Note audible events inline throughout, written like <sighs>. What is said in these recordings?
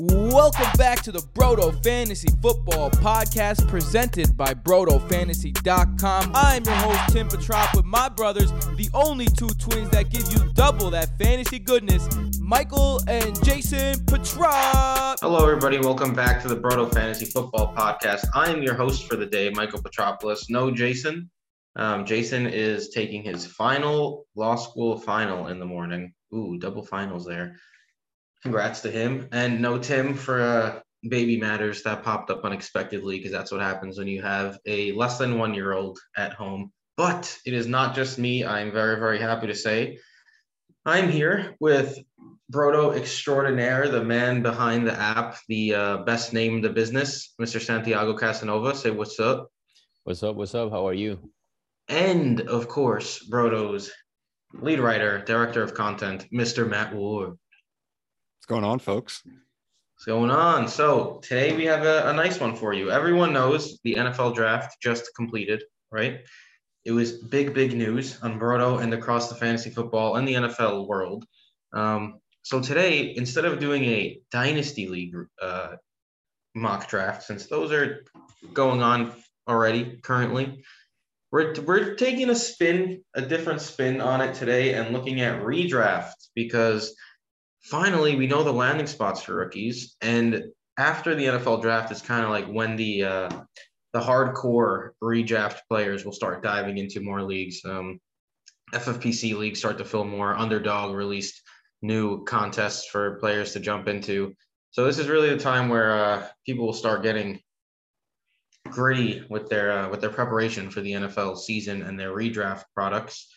Welcome back to the Broto Fantasy Football Podcast presented by BrotoFantasy.com. I'm your host, Tim Petrop, with my brothers, the only two twins that give you double that fantasy goodness, Michael and Jason Petrop. Hello, everybody. Welcome back to the Broto Fantasy Football Podcast. I am your host for the day, Michael Petropoulos. No, Jason. Um, Jason is taking his final law school final in the morning. Ooh, double finals there. Congrats to him. And no Tim for uh, baby matters that popped up unexpectedly because that's what happens when you have a less than one year old at home. But it is not just me. I'm very, very happy to say I'm here with Broto extraordinaire, the man behind the app, the uh, best name in the business, Mr. Santiago Casanova. Say what's up. What's up? What's up? How are you? And of course, Broto's lead writer, director of content, Mr. Matt Ward. Going on, folks? What's going on? So today we have a, a nice one for you. Everyone knows the NFL draft just completed, right? It was big, big news on Broto and across the fantasy football and the NFL world. Um, so today, instead of doing a dynasty league uh, mock draft, since those are going on already currently, we're, we're taking a spin, a different spin on it today and looking at redraft because finally we know the landing spots for rookies. And after the NFL draft is kind of like when the uh, the hardcore redraft players will start diving into more leagues. Um, FFPC leagues start to fill more. Underdog released new contests for players to jump into. So this is really the time where uh, people will start getting gritty with their uh, with their preparation for the NFL season and their redraft products.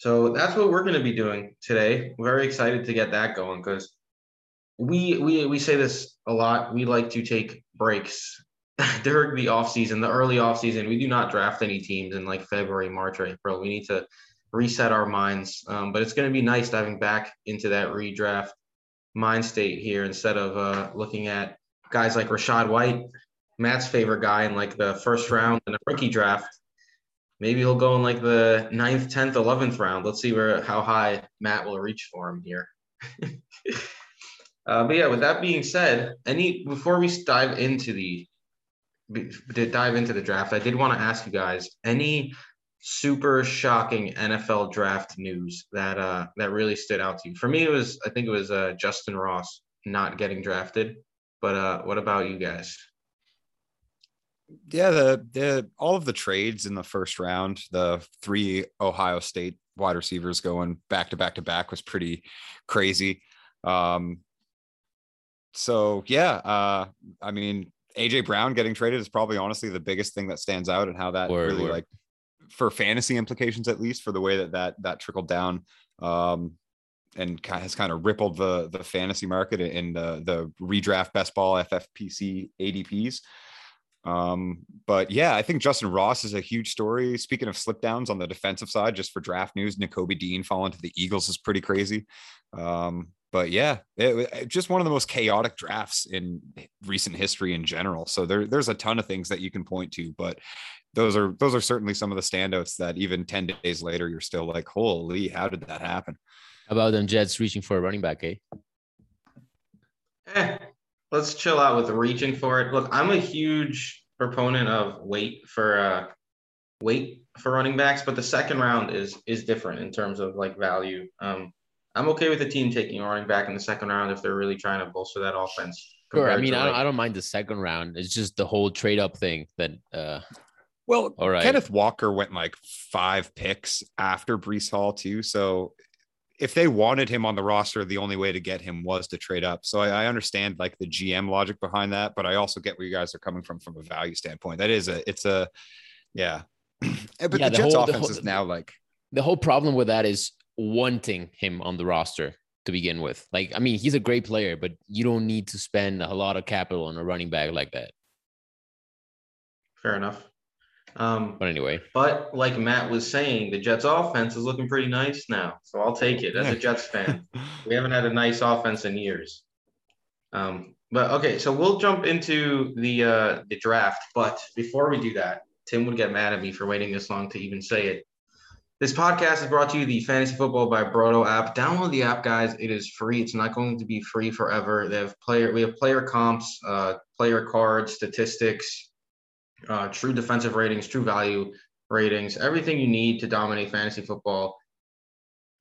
So that's what we're going to be doing today. Very excited to get that going because we we we say this a lot. We like to take breaks <laughs> during the off season, the early off season. We do not draft any teams in like February, March, or April. We need to reset our minds. Um, but it's going to be nice diving back into that redraft mind state here instead of uh, looking at guys like Rachaad White Matt's favorite guy in like the first round in a rookie draft. Maybe he'll go in like the ninth, tenth, eleventh round. Let's see where how high Matt will reach for him here. <laughs> uh, but yeah, with that being said, any before we dive into the dive into the draft, I did want to ask you guys any super shocking NFL draft news that uh, that really stood out to you. For me, it was I think it was uh, Justyn Ross not getting drafted. But uh, what about you guys? Yeah, the the all of the trades in the first round, the three Ohio State wide receivers going back to back to back was pretty crazy. Um, so yeah, uh, I mean, AJ Brown getting traded is probably honestly the biggest thing that stands out and how that word, really word. like for fantasy implications at least for the way that that that trickled down um, and has kind of rippled the the fantasy market in the the redraft best ball FFPC ADPs. Um, but yeah, I think Justyn Ross is a huge story. Speaking of slip downs on the defensive side, just for draft news, Nakobe Dean falling to the Eagles is pretty crazy. Um, but yeah, it, it, just one of the most chaotic drafts in recent history in general. So there, there's a ton of things that you can point to, but those are those are certainly some of the standouts that even 10 days later you're still like, holy, how did that happen? How about them Jets reaching for a running back, eh? Eh, let's chill out with reaching for it. Look, I'm a huge proponent of wait for uh wait for running backs, but the second round is is different in terms of like value. Um, I'm okay with the team taking a running back in the second round if they're really trying to bolster that offense. Sure. I mean, I don't, I don't mind the second round. It's just the whole trade up thing that. uh well, all right. Kenneth Walker went like five picks after Breece Hall too, so if they wanted him on the roster, the only way to get him was to trade up. So I, I, understand like the GM logic behind that, but I also get where you guys are coming from from a value standpoint. That is a, it's a, yeah. <clears throat> Eh, but yeah, the, the, Jets whole, offense the whole, is now like the whole problem with that is wanting him on the roster to begin with. Like, I mean, he's a great player, but you don't need to spend a lot of capital on a running back like that. Fair enough. Um, but anyway, but like Matt was saying, the Jets offense is looking pretty nice now. So I'll take it as a Jets fan. <laughs> we haven't had a nice offense in years. Um, but okay, so we'll jump into the uh, the draft. But before we do that, Tim would get mad at me for waiting this long to even say it. This podcast is brought to you the Fantasy Football by Broto app. Download the app, guys. It is free. It's not going to be free forever. They have player, we have player comps, uh, player cards, statistics, uh, true defensive ratings, true value ratings, everything you need to dominate fantasy football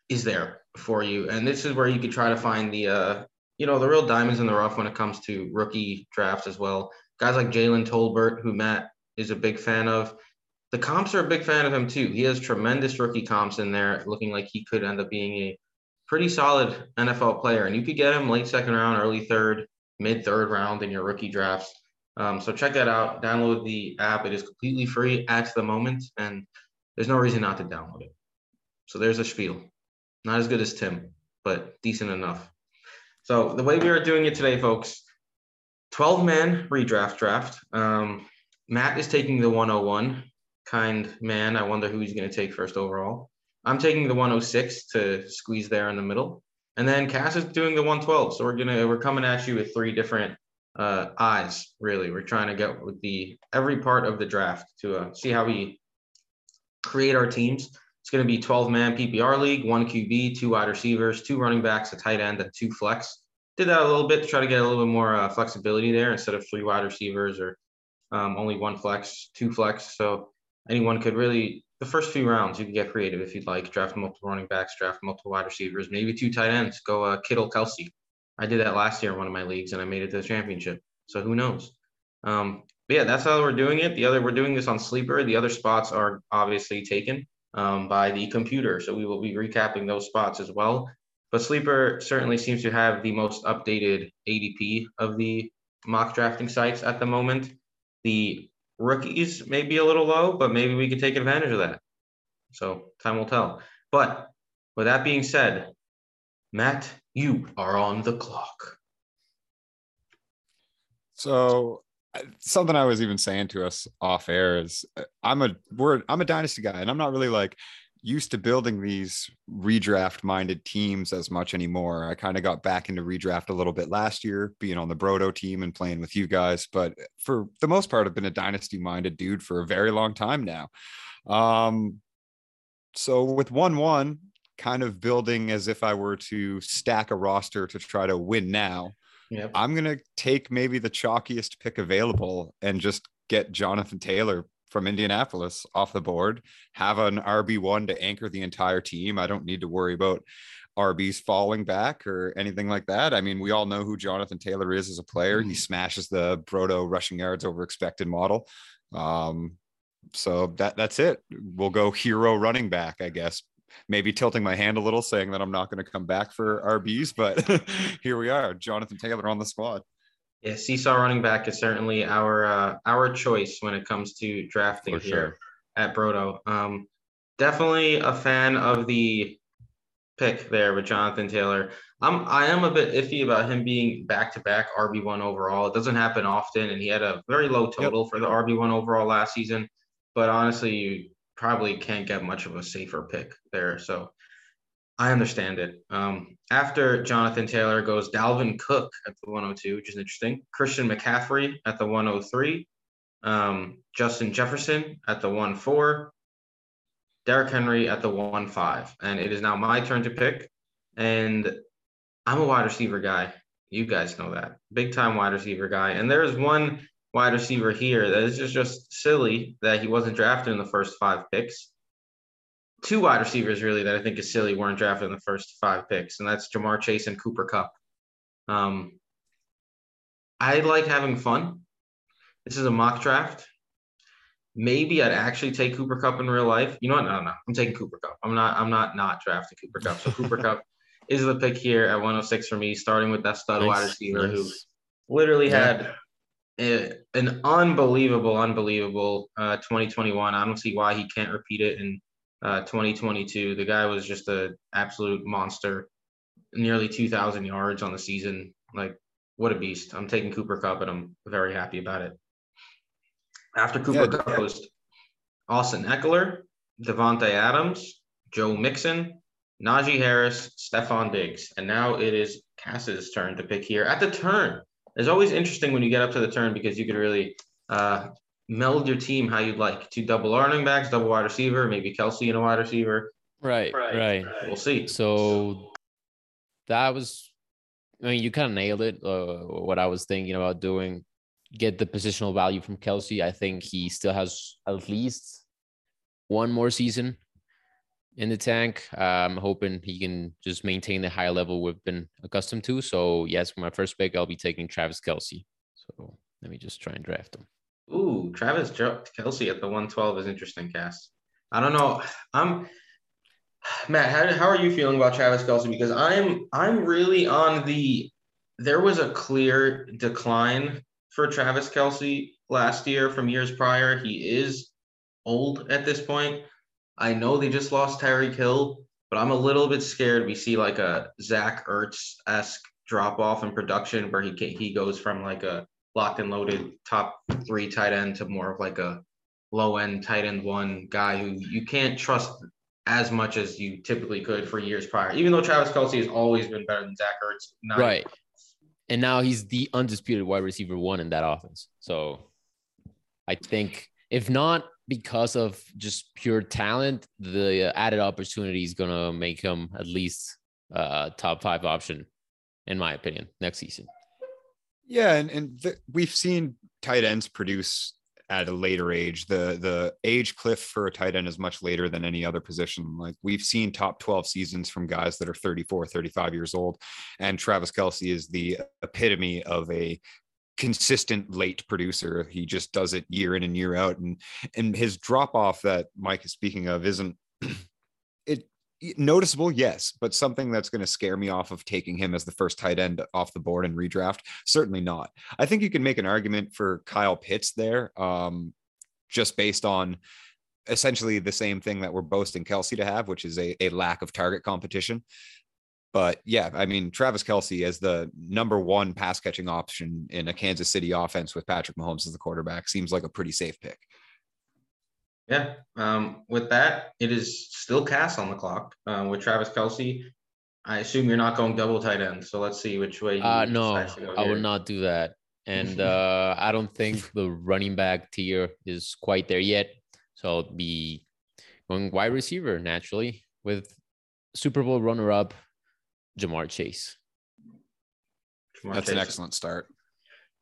is there for you. And this is where you could try to find the, uh, you know, the real diamonds in the rough when it comes to rookie drafts as well. Guys like Jalen Tolbert, who Matt is a big fan of the comps are a big fan of him too. He has tremendous rookie comps in there, looking like he could end up being a pretty solid NFL player. And you could get him late second round, early third, mid third round in your rookie drafts. Um, so check that out. Download the app. It is completely free at the moment, and there's no reason not to download it. So there's a spiel. Not as good as Tim, but decent enough. So the way we are doing it today, folks, 12 man redraft draft. Um, Matt is taking the 101 kind man. I wonder who he's going to take first overall. I'm taking the 106 to squeeze there in the middle. And then Cass is doing the 112. So we're gonna we're coming at you with three different uh, eyes. Really, we're trying to get with the every part of the draft to uh, see how we create our teams. It's going to be 12 man PPR league, one QB, two wide receivers, two running backs, a tight end, and two flex. Did that a little bit to try to get a little bit more uh, flexibility there instead of three wide receivers or um, only one flex, two flex. So anyone could really the first few rounds you can get creative if you'd like draft multiple running backs draft multiple wide receivers maybe two tight ends go uh, kittle kelce i did that last year in one of my leagues and i made it to the championship. So who knows? Um, but yeah that's how we're doing it. The other we're doing this on sleeper. The other spots are obviously taken um, by the computer. So we will be recapping those spots as well. But sleeper certainly seems to have the most updated adp of the mock drafting sites at the moment. The rookies may be a little low, but maybe we could take advantage of that. So time will tell. But with that being said, Matt, you are on the clock. So something I was even saying to us off air is uh, I'm a we're I'm a dynasty guy and I'm not really like used to building these redraft minded teams as much anymore. I kind of got back into redraft a little bit last year, being on the Broto team and playing with you guys. But for the most part, I've been a dynasty minded dude for a very long time now. Um, so with 1 1, kind of building as if I were to stack a roster to try to win now. Yep. I'm going to take maybe the chalkiest pick available and just get Jonathan Taylor from Indianapolis off the board, have an RB1 to anchor the entire team. I don't need to worry about RBs falling back or anything like that. I mean, we all know who Jonathan Taylor is as a player. He mm-hmm. smashes the Broto rushing yards over expected model. Um, so that that's it. We'll go hero running back, I guess. Maybe tilting my hand a little, saying that I'm not going to come back for RBs, but <laughs> here we are, Jonathan Taylor on the squad. Yeah, seesaw running back is certainly our uh, our choice when it comes to drafting For here sure. at Broto. Um, definitely a fan of the pick there with Jonathan Taylor. I'm I am a bit iffy about him being back to back RB one overall. It doesn't happen often, and he had a very low total yep. for the RB one overall last season. But honestly, you probably can't get much of a safer pick there. So I understand it. Um, after Jonathan Taylor goes Dalvin Cook at the 102, which is interesting. Christian McCaffrey at the 103. Um, Justin Jefferson at the 1-4. Derrick Henry at the 1-5. And it is now my turn to pick. And I'm a wide receiver guy. You guys know that. Big time wide receiver guy. And there's one wide receiver here that is just, just silly that he wasn't drafted in the first five picks two wide receivers really that I think is silly weren't drafted in the first five picks, and that's Ja'Marr Chase and Cooper Kupp. Um, I like having fun. This is a mock draft. Maybe I'd actually take Cooper Kupp in real life. You know what? No, no, I'm taking Cooper Kupp. I'm not. I'm not not drafting Cooper Kupp. So Cooper <laughs> Kupp is the pick here at 106 for me, starting with that stud nice, wide receiver nice. who literally yeah. had an unbelievable, unbelievable uh, 2021. I don't see why he can't repeat it in uh, 2022. The guy was just an absolute monster. Nearly 2,000 yards on the season. Like, what a beast. I'm taking Cooper Kupp, and I'm very happy about it. After Cooper yeah, Kupp was Austin Ekeler, Davante Adams, Joe Mixon, Najee Harris, Stefon Diggs. And now it is Cass's turn to pick here at the turn. It's always interesting when you get up to the turn because you could really uh, meld your team how you'd like. Two double running backs, double wide receiver, maybe Kelce and a wide receiver. Right, right. We'll see. So that was, I mean, you kind of nailed it. Uh, what I was thinking about doing, get the positional value from Kelce. I think he still has at least one more season in the tank. I'm hoping he can just maintain the high level we've been accustomed to. So yes, for my first pick, I'll be taking Travis Kelce. So let me just try and draft him. Ooh, Travis Kelce at the 112 is interesting, Cass. I don't know. I'm Matt. How, how are you feeling about Travis Kelce? Because I'm I'm really on the. There was a clear decline for Travis Kelce last year from years prior. He is old at this point. I know they just lost Tyreek Hill, but I'm a little bit scared we see like a Zach Ertz esque drop off in production where he he goes from like a locked and loaded top three tight end to more of like a low end tight end one guy who you can't trust as much as you typically could for years prior. Even though Travis Kelce has always been better than Zach Ertz, right? And now he's the undisputed wide receiver one in that offense. So I think if not because of just pure talent, the added opportunity is gonna make him at least a top five option, in my opinion, next season. Yeah, and and the, we've seen tight ends produce at a later age. The the age cliff for a tight end is much later than any other position. Like we've seen top 12 seasons from guys that are 34, 35 years old. And Travis Kelce is the epitome of a consistent late producer. He just does it year in and year out. And and his drop off that Mike is speaking of isn't <clears throat> it noticeable, yes, but something that's going to scare me off of taking him as the first tight end off the board and redraft, certainly not. I think you can make an argument for Kyle Pitts there, um, just based on essentially the same thing that we're boasting Kelce to have, which is a, a lack of target competition. But yeah, I mean, Travis Kelce as the number one pass catching option in a Kansas City offense with Patrick Mahomes as the quarterback seems like a pretty safe pick. Yeah. Um, with that, it is still Cass on the clock uh, with Travis Kelce. I assume you're not going double tight end. So let's see which way. uh, no, I would not do that. And <laughs> uh, I don't think the running back tier is quite there yet. So I'll be going wide receiver naturally with Super Bowl runner up Ja'Marr Chase. Ja'Marr That's Chase. an excellent start.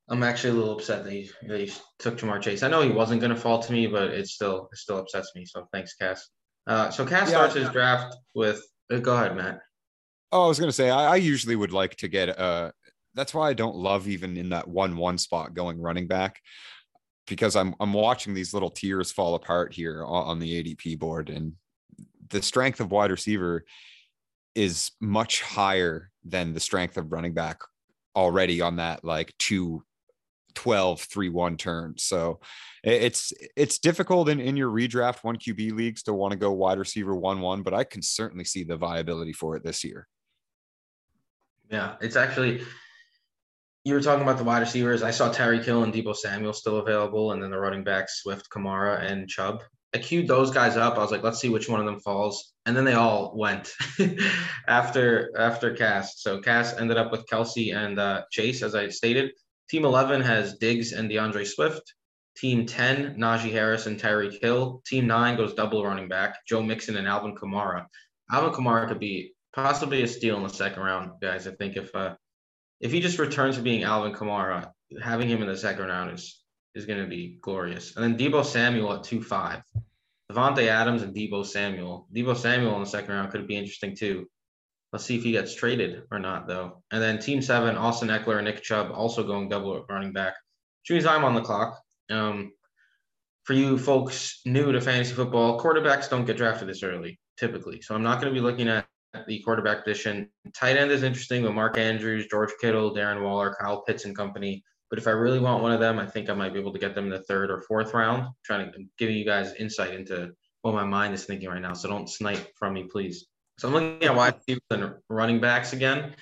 I'm actually a little upset that he, that he took Ja'Marr Chase. I know he wasn't going to fall to me, but it still it still upsets me. So thanks, Cass. Uh, so Cass yeah, starts his draft with. Uh, go ahead, Matt. Oh, I was going to say I, I, usually would like to get. Uh, that's why I don't love even in that one one spot going running back, because I'm I'm watching these little tiers fall apart here on, on the ADP board, and the strength of wide receiver is much higher than the strength of running back already on that like two 12 3 1 turn. So it's it's difficult in, in your redraft one QB leagues to want to go wide receiver 1 1, but I can certainly see the viability for it this year. Yeah, it's actually you were talking about the wide receivers. I saw Tyreek Hill and Deebo Samuel still available, and then the running backs Swift, Kamara, and Chubb. I queued those guys up. I was like, let's see which one of them falls, and then they all went <laughs> after after Cass. So Cass ended up with Kelce and uh, Chase, as I stated. Team 11 has Diggs and D'Andre Swift. Team 10, Najee Harris and Tyreek Hill. Team 9 goes double running back, Joe Mixon and Alvin Kamara. Alvin Kamara could be possibly a steal in the second round, guys. I think if uh, if he just returns to being Alvin Kamara, having him in the second round is is going to be glorious. And then Deebo Samuel at 2 5. Davante Adams and Deebo Samuel. Deebo Samuel in the second round could be interesting too. Let's see if he gets traded or not, though. And then Team Seven, Austin Ekeler and Nick Chubb also going double running back. Which means I'm on the clock. Um, for you folks new to fantasy football, quarterbacks don't get drafted this early typically. So I'm not going to be looking at the quarterback position. Tight end is interesting with Mark Andrews, George Kittle, Darren Waller, Kyle Pitts and company. But if I really want one of them, I think I might be able to get them in the third or fourth round. I'm trying to give you guys insight into what my mind is thinking right now. So don't snipe from me, please. So I'm looking at wide receivers and running backs again.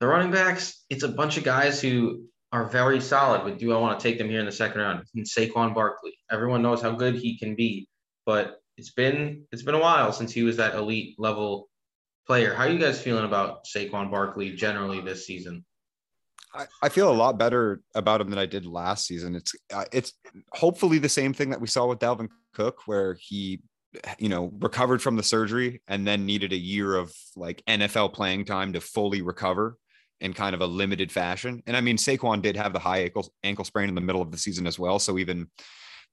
The running backs, it's a bunch of guys who are very solid, but do I want to take them here in the second round? And Saquon Barkley. Everyone knows how good he can be, but it's been it's been a while since he was that elite level player. How are you guys feeling about Saquon Barkley generally this season? I, feel a lot better about him than I did last season. It's uh, it's hopefully the same thing that we saw with Dalvin Cook, where he you know recovered from the surgery and then needed a year of like NFL playing time to fully recover in kind of a limited fashion. And I mean, Saquon did have the high ankle ankle sprain in the middle of the season as well, so even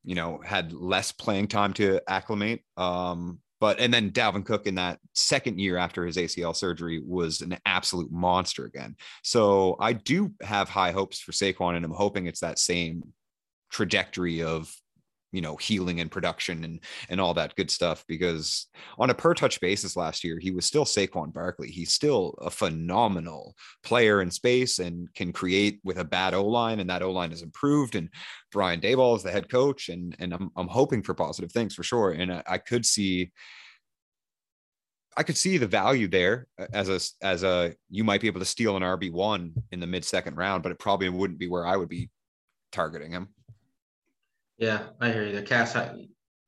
you know had less playing time to acclimate. Um, but and then Dalvin Cook in that second year after his ACL surgery was an absolute monster again. So I do have high hopes for Saquon, and I'm hoping it's that same trajectory of you know healing and production and and all that good stuff because on a per touch basis last year he was still Saquon Barkley he's still a phenomenal player in space and can create with a bad O line and that O line is improved and Brian Daboll is the head coach and and I'm I'm hoping for positive things for sure and I, I could see I could see the value there as a as a you might be able to steal an RB one in the mid second round, but it probably wouldn't be where I would be targeting him. Yeah, I hear you. There. Cass, how,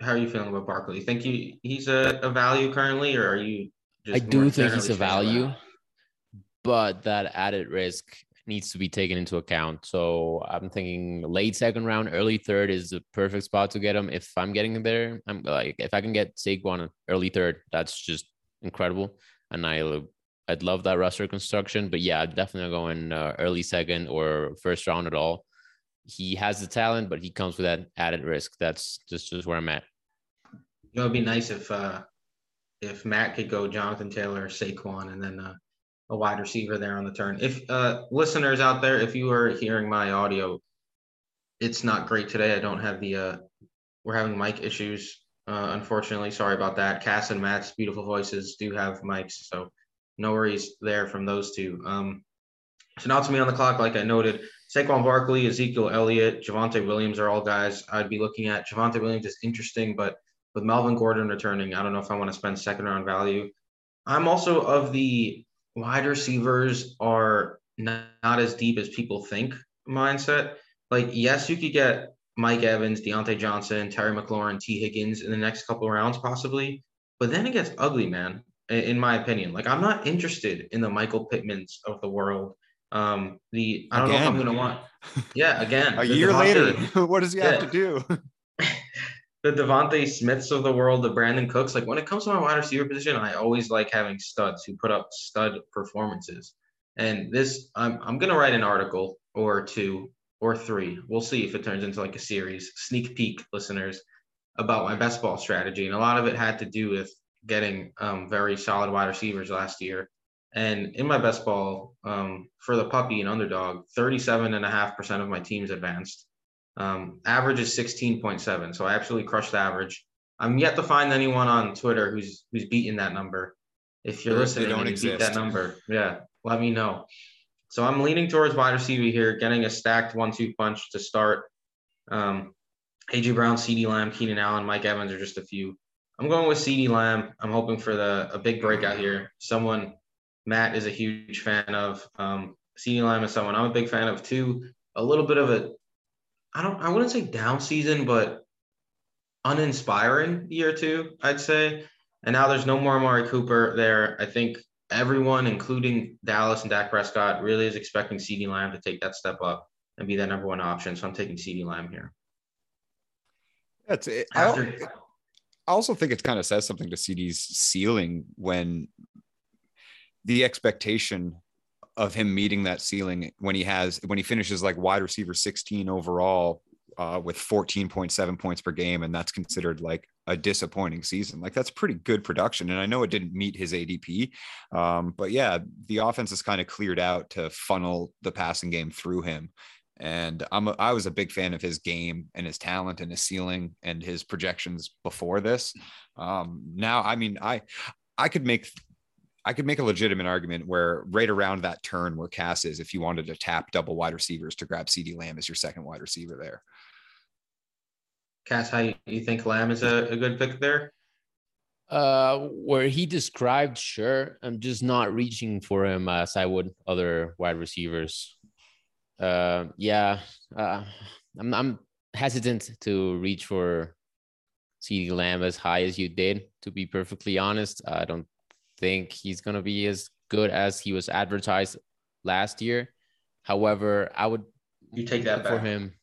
how are you feeling about Barkley? You think he, he's a, a value currently, or are you? I do think he's a value, but that added risk needs to be taken into account. So I'm thinking late second round, early third is the perfect spot to get him. If I'm getting him there, I'm like if I can get Saquon early third, that's just incredible. And I I'd love that roster construction. But yeah, definitely going uh, early second or first round at all he has the talent, but he comes with that added risk. That's just just where I'm at. You know, it'd be nice if uh if Matt could go Jonathan Taylor, Saquon, and then uh, a wide receiver there on the turn. If uh listeners out there, if you are hearing my audio, it's not great today. I don't have the uh we're having mic issues. Uh, unfortunately, sorry about that. Cass and Matt's beautiful voices do have mics, so no worries there from those two. Um, so now to me on the clock, like I noted, Saquon Barkley, Ezekiel Elliott, Javonte Williams are all guys I'd be looking at. Javonte Williams is interesting, but with Melvin Gordon returning, I don't know if I want to spend second round value. I'm also of the wide receivers are not, not as deep as people think mindset. Like, yes, you could get Mike Evans, Diontae Johnson, Terry McLaurin, Tee Higgins in the next couple rounds, possibly. But then it gets ugly, man, in my opinion. Like, I'm not interested in the Michael Pittmans of the world um, the I don't again. know if I'm gonna want. Yeah, again. <laughs> a year later, <laughs> what does he yeah. have to do? <laughs> the DeVonta Smiths of the world, the Brandin Cooks. Like when it comes to my wide receiver position, I always like having studs who put up stud performances. And this, I'm I'm gonna write an article or two or three. We'll see if it turns into like a series, sneak peek, listeners, about my best ball strategy. And a lot of it had to do with getting um, very solid wide receivers last year and in my best ball um, for the puppy and underdog, 37.5% of my teams advanced. Um, average is 16.7. So I absolutely crushed the average. I'm yet to find anyone on Twitter who's who's beaten that number. If you're listening and you exist. beat that number, yeah, let me know. So I'm leaning towards wide receiver here, getting a stacked one-two punch to start. Um, AJ Brown, CeeDee Lamb, Keenan Allen, Mike Evans are just a few. I'm going with CeeDee Lamb. I'm hoping for the a big breakout here. Someone Matt is a huge fan of. Um, CeeDee Lamb is someone I'm a big fan of too. A little bit of a, I don't, I wouldn't say down season, but uninspiring year two, I'd say. And now there's no more Amari Cooper there. I think everyone, including Dallas and Dak Prescott, really is expecting CeeDee Lamb to take that step up and be that number one option. So I'm taking CeeDee Lamb here. That's it. After, I also think it kind of says something to CeeDee's ceiling when the expectation of him meeting that ceiling when he has when he finishes like wide receiver 16 overall uh, with 14.7 points per game and that's considered like a disappointing season like that's pretty good production and i know it didn't meet his adp um, but yeah the offense is kind of cleared out to funnel the passing game through him and I'm a, I was a big fan of his game and his talent and his ceiling and his projections before this. Um, now, I mean, I I could make I could make a legitimate argument where right around that turn where Cass is, if you wanted to tap double wide receivers to grab CeeDee Lamb as your second wide receiver there. Cass, how you, you think Lamb is a, a good pick there? Uh, where he described, sure. I'm just not reaching for him as I would other wide receivers. Uh, yeah, uh, I'm, I'm hesitant to reach for CeeDee Lamb as high as you did. To be perfectly honest, I don't think he's going to be as good as he was advertised last year. However, I would You take that look for him.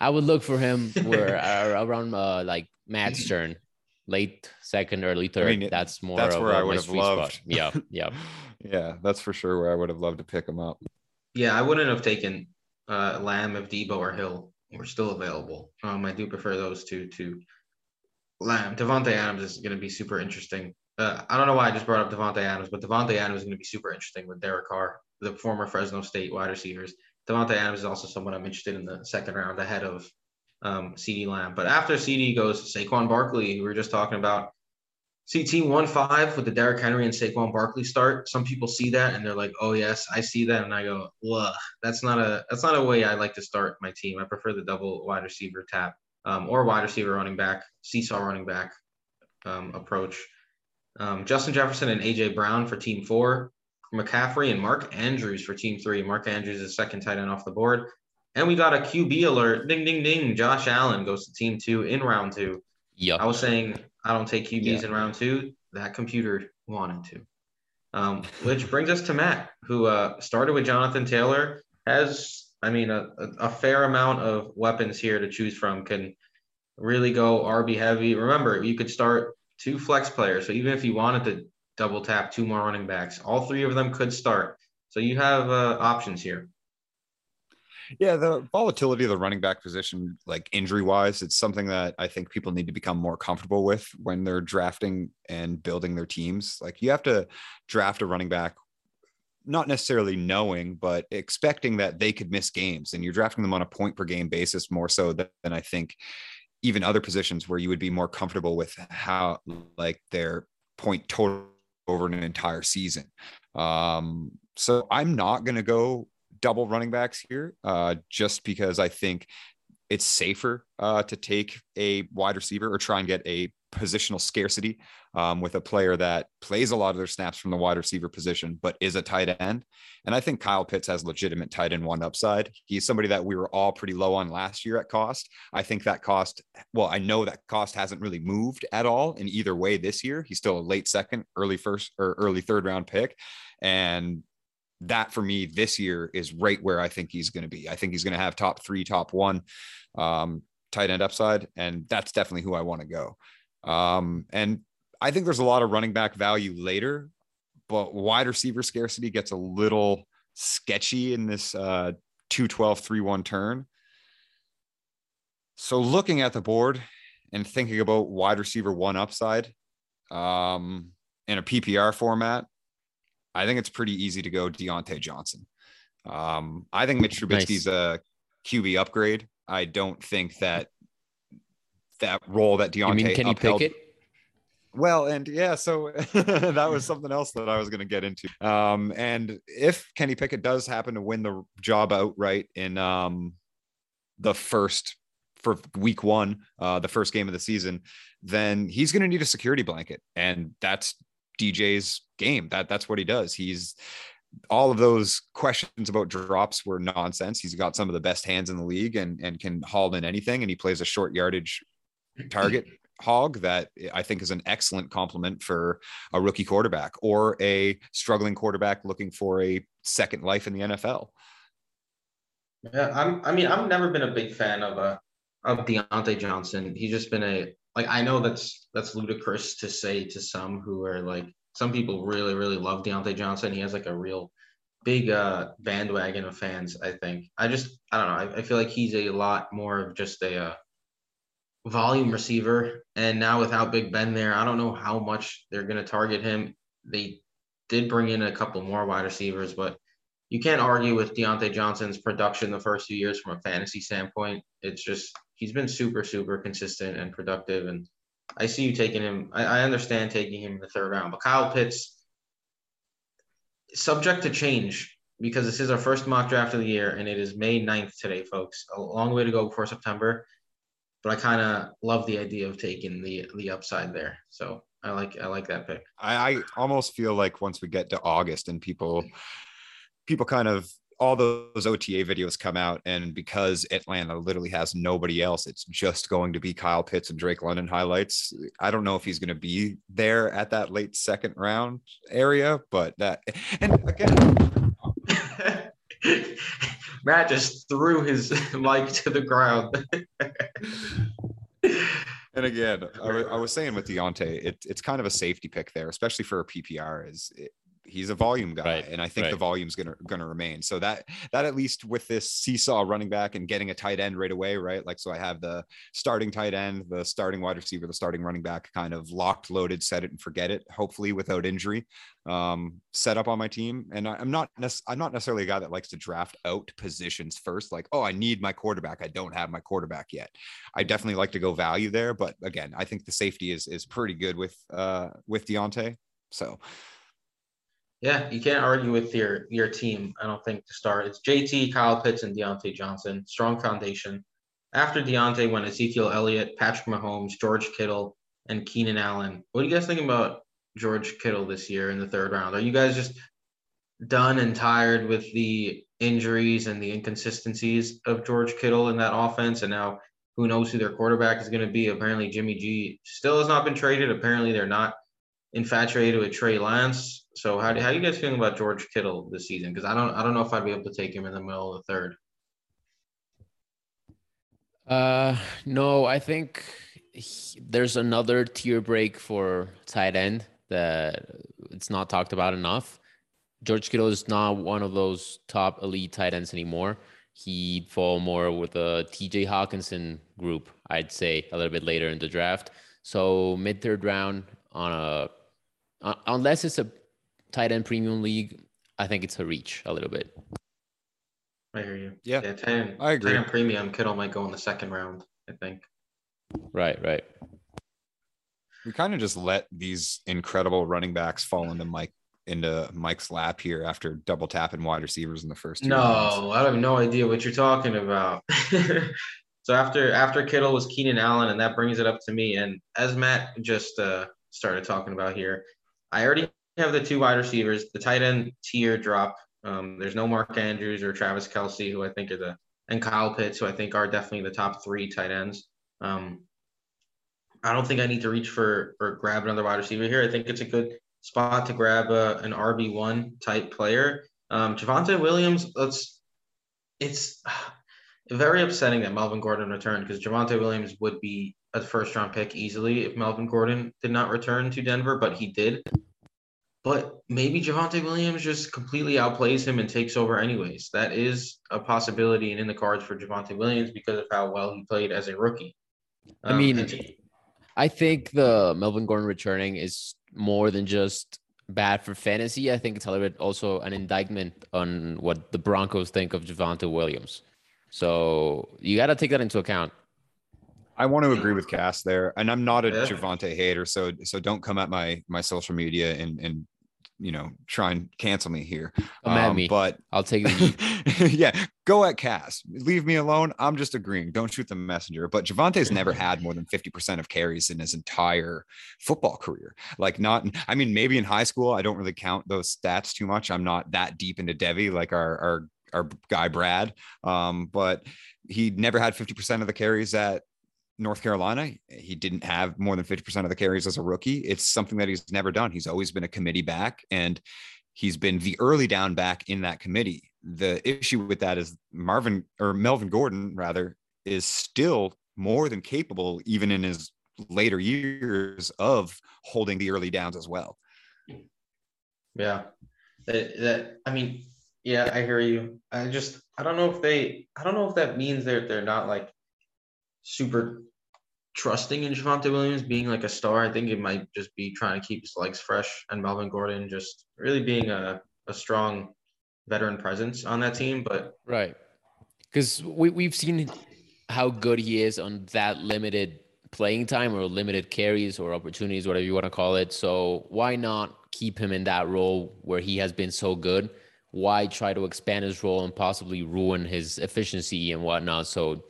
I would look for him <laughs> where uh, around uh, like Matt Stern, late second, early third. mean, that's more. That's of, where uh, I my would have sweet spot. loved. Yeah, yeah. <laughs> yeah, that's for sure where I would have loved to pick him up. Yeah, I wouldn't have taken uh, Lamb if Deebo or Hill were still available. Um, I do prefer those two to Lamb. Davante Adams is going to be super interesting. Uh, I don't know why I just brought up Davante Adams, but Davante Adams is going to be super interesting with Derek Carr, the former Fresno State wide receivers. Davante Adams is also someone I'm interested in the second round ahead of um, CeeDee Lamb. But after CeeDee goes Saquon Barkley, we were just talking about. CT one five with the Derrick Henry and Saquon Barkley start. Some people see that and they're like, "Oh yes, I see that," and I go, "Ugh, that's not a that's not a way I like to start my team. I prefer the double wide receiver tap um, or wide receiver running back, seesaw running back um, approach. Um, Justin Jefferson and AJ Brown for team four, McCaffrey and Mark Andrews for team three. Mark Andrews is second tight end off the board, and we got a QB alert. Ding ding ding! Josh Allen goes to team two in round two. Yup. I was saying I don't take QBs Yeah. in round two. That computer wanted to. Um, which brings us to Matt, who uh, started with Jonathan Taylor, has, I mean, a, a fair amount of weapons here to choose from, can really go RB heavy. Remember, you could start two flex players. So even if you wanted to double tap two more running backs, all three of them could start. So you have uh, options here. Yeah, the volatility of the running back position, like injury wise, it's something that I think people need to become more comfortable with when they're drafting and building their teams. Like you have to draft a running back, not necessarily knowing, but expecting that they could miss games. And you're drafting them on a point per game basis more so than, than I think even other positions where you would be more comfortable with how like their point total over an entire season. Um, so I'm not going to go double running backs here, uh, just because I think it's safer uh, to take a wide receiver or try and get a positional scarcity um, with a player that plays a lot of their snaps from the wide receiver position, but is a tight end. And I think Kyle Pitts has legitimate tight end one upside. He's somebody that we were all pretty low on last year at cost. I think that cost, well, I know that cost hasn't really moved at all in either way this year. He's still a late second, early first, or early third round pick. And that for me this year is right where I think he's going to be. I think he's going to have top three, top one um, tight end upside. And that's definitely who I want to go. Um, and I think there's a lot of running back value later, but wide receiver scarcity gets a little sketchy in this uh, 212 3 1 turn. So looking at the board and thinking about wide receiver one upside um, in a PPR format, I think it's pretty easy to go Diontae Johnson. Um, I think Mitch Trubisky's a QB upgrade. I don't think that that role that Diontae You mean Kenny upheld- Pickett? well, and yeah, so <laughs> that was something else that I was going to get into. Um, and if Kenny Pickett does happen to win the job outright in um, the first for week one, uh, the first game of the season, then he's going to need a security blanket, and that's DJ's game. That that's what he does. He's all of those questions about drops were nonsense. He's got some of the best hands in the league and and can haul in anything, and he plays a short yardage target hog that I think is an excellent compliment for a rookie quarterback or a struggling quarterback looking for a second life in the NFL. Yeah, I'm. I mean, I've never been a big fan of uh of Diontae Johnson. He's just been a like. I know that's that's ludicrous to say to some who are like some people really really love Diontae Johnson. He has like a real big uh bandwagon of fans. I think. I just I don't know. I, I feel like he's a lot more of just a uh, volume receiver. And now without Big Ben there, I don't know how much they're gonna target him. They did bring in a couple more wide receivers, but you can't argue with Diontae Johnson's production the first few years from a fantasy standpoint. It's just he's been super, super consistent and productive. And I see you taking him. I, I understand taking him in the third round, but Kyle Pitts, subject to change because this is our first mock draft of the year and it is May 9th today, folks. A long way to go before September. But I kind of love the idea of taking the the upside there. So I like I like that pick. I, I almost feel like once we get to August and people people kind of all those OTA videos come out, and because Atlanta literally has nobody else, it's just going to be Kyle Pitts and Drake London highlights. I don't know if he's going to be there at that late second round area, but that and again, <laughs> Matt just threw his <laughs> mic to the ground. <laughs> and again, I, I was saying with Diontae, it, it's kind of a safety pick there, especially for a PPR. Is it, he's a volume guy, Right, and I think the right. volume's gonna gonna remain. So that that at least with this seesaw running back and getting a tight end right away, right? Like so, I have the starting tight end, the starting wide receiver, the starting running back, kind of locked, loaded, set it and forget it. Hopefully without injury, um, set up on my team. And I, I'm not nec- I'm not necessarily a guy that likes to draft out positions first. Like, oh, I need my quarterback. I don't have my quarterback yet. I definitely like to go value there, but again, I think the safety is is pretty good with uh with Diontae. So Yeah, you can't argue with your your team. I don't think to start. It's JT, Kyle Pitts, and Diontae Johnson. Strong foundation. After Diontae went Ezekiel Elliott, Patrick Mahomes, George Kittle, and Keenan Allen. What do you guys think about George Kittle this year in the third round? Are you guys just done and tired with the injuries and the inconsistencies of George Kittle in that offense? And now who knows who their quarterback is going to be? Apparently, Jimmy G still has not been traded. Apparently, they're not infatuated with Trey Lance. So how do how you guys feeling about George Kittle this season? Because I don't I don't know if I'd be able to take him in the middle of the third. Uh, no, I think he- there's another tier break for tight end that it's not talked about enough. George Kittle is not one of those top elite tight ends anymore. He'd fall more with a TJ Hockenson group, I'd say, a little bit later in the draft. So mid third round on a uh, unless it's a tight end premium league, I think it's a reach a little bit. I hear you. Yeah, yeah 10, I agree. 10 premium Kittle might go in the second round. I think. Right, right. we kind of just let these incredible running backs fall into Mike into Mike's lap here after double tapping wide receivers in the first two rounds. No, I have no idea what you're talking about. <laughs> so after after Kittle was Keenan Allen, and that brings it up to me. And as Matt just uh, started talking about here, I already have the two wide receivers. The tight end tier drop. Um, there's no Mark Andrews or Travis Kelce, who I think are the and Kyle Pitts, who I think are definitely the top three tight ends. Um, I don't think I need to reach for or grab another wide receiver here. I think it's a good spot to grab a, an RB one type player. Um, Javonte Williams, let's. It's <sighs> very upsetting that Melvin Gordon returned because Javonte Williams would be a first round pick easily if Melvin Gordon did not return to Denver, but he did. But maybe Javonte Williams just completely outplays him and takes over anyways. That is a possibility and in the cards for Javonte Williams because of how well he played as a rookie. I Um, mean, and- I think the Melvin Gordon returning is more than just bad for fantasy. I think it's a little bit also an indictment on what the Broncos think of Javonte Williams. So you got to take that into account. I want to agree with <laughs> Cass there, and I'm not a Yeah. Javonte hater, so so don't come at my my social media and and you know try and cancel me here. Come at Um, me. but I'll take the <laughs> yeah, go at Cass. Leave me alone. I'm just agreeing. Don't shoot the messenger. But Javonte's never <laughs> had more than 50% of carries in his entire football career. Like, not, I mean, maybe in high school, I don't really count those stats too much. I'm not that deep into devy like our, our, our guy Brad. Um, but he never had 50% of the carries at North Carolina. He didn't have more than 50% of the carries as a rookie. It's something that he's never done. He's always been a committee back and he's been the early down back in that committee. The issue with that is Marvin or Melvin Gordon, rather, is still more than capable, even in his later years, of holding the early downs as well. Yeah. That, that I mean, yeah, I hear you. I just I don't know if they I don't know if that means they're they're not like super trusting in Javonte Williams being like a star. I think it might just be trying to keep his legs fresh and Melvin Gordon just really being a, a strong veteran presence on that team. But Right. Because we, we've seen how good he is on that limited playing time or limited carries or opportunities, whatever you want to call it. So why not keep him in that role where he has been so good? Why try to expand his role and possibly ruin his efficiency and whatnot? So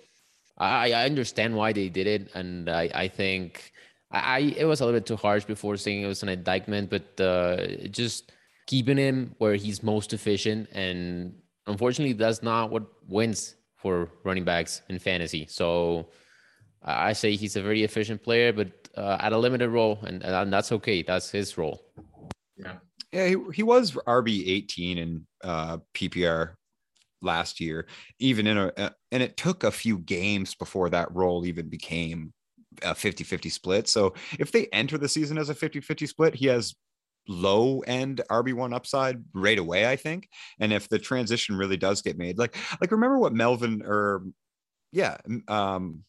I, I understand why they did it. And I, I think I, I it was a little bit too harsh before saying it was an indictment, but uh, just keeping him where he's most efficient and unfortunately that's not what wins for running backs in fantasy. So i I say he's a very efficient player but uh, at a limited role and, and that's okay. That's his role. Yeah, he, he was RB 18 in uh, PPR last year, even in a, and it took a few games before that role even became a 50 50 split. So if they enter the season as a 50 50 split, he has low end RB1 upside right away, I think. And if the transition really does get made, like, like remember what Melvin or yeah, um,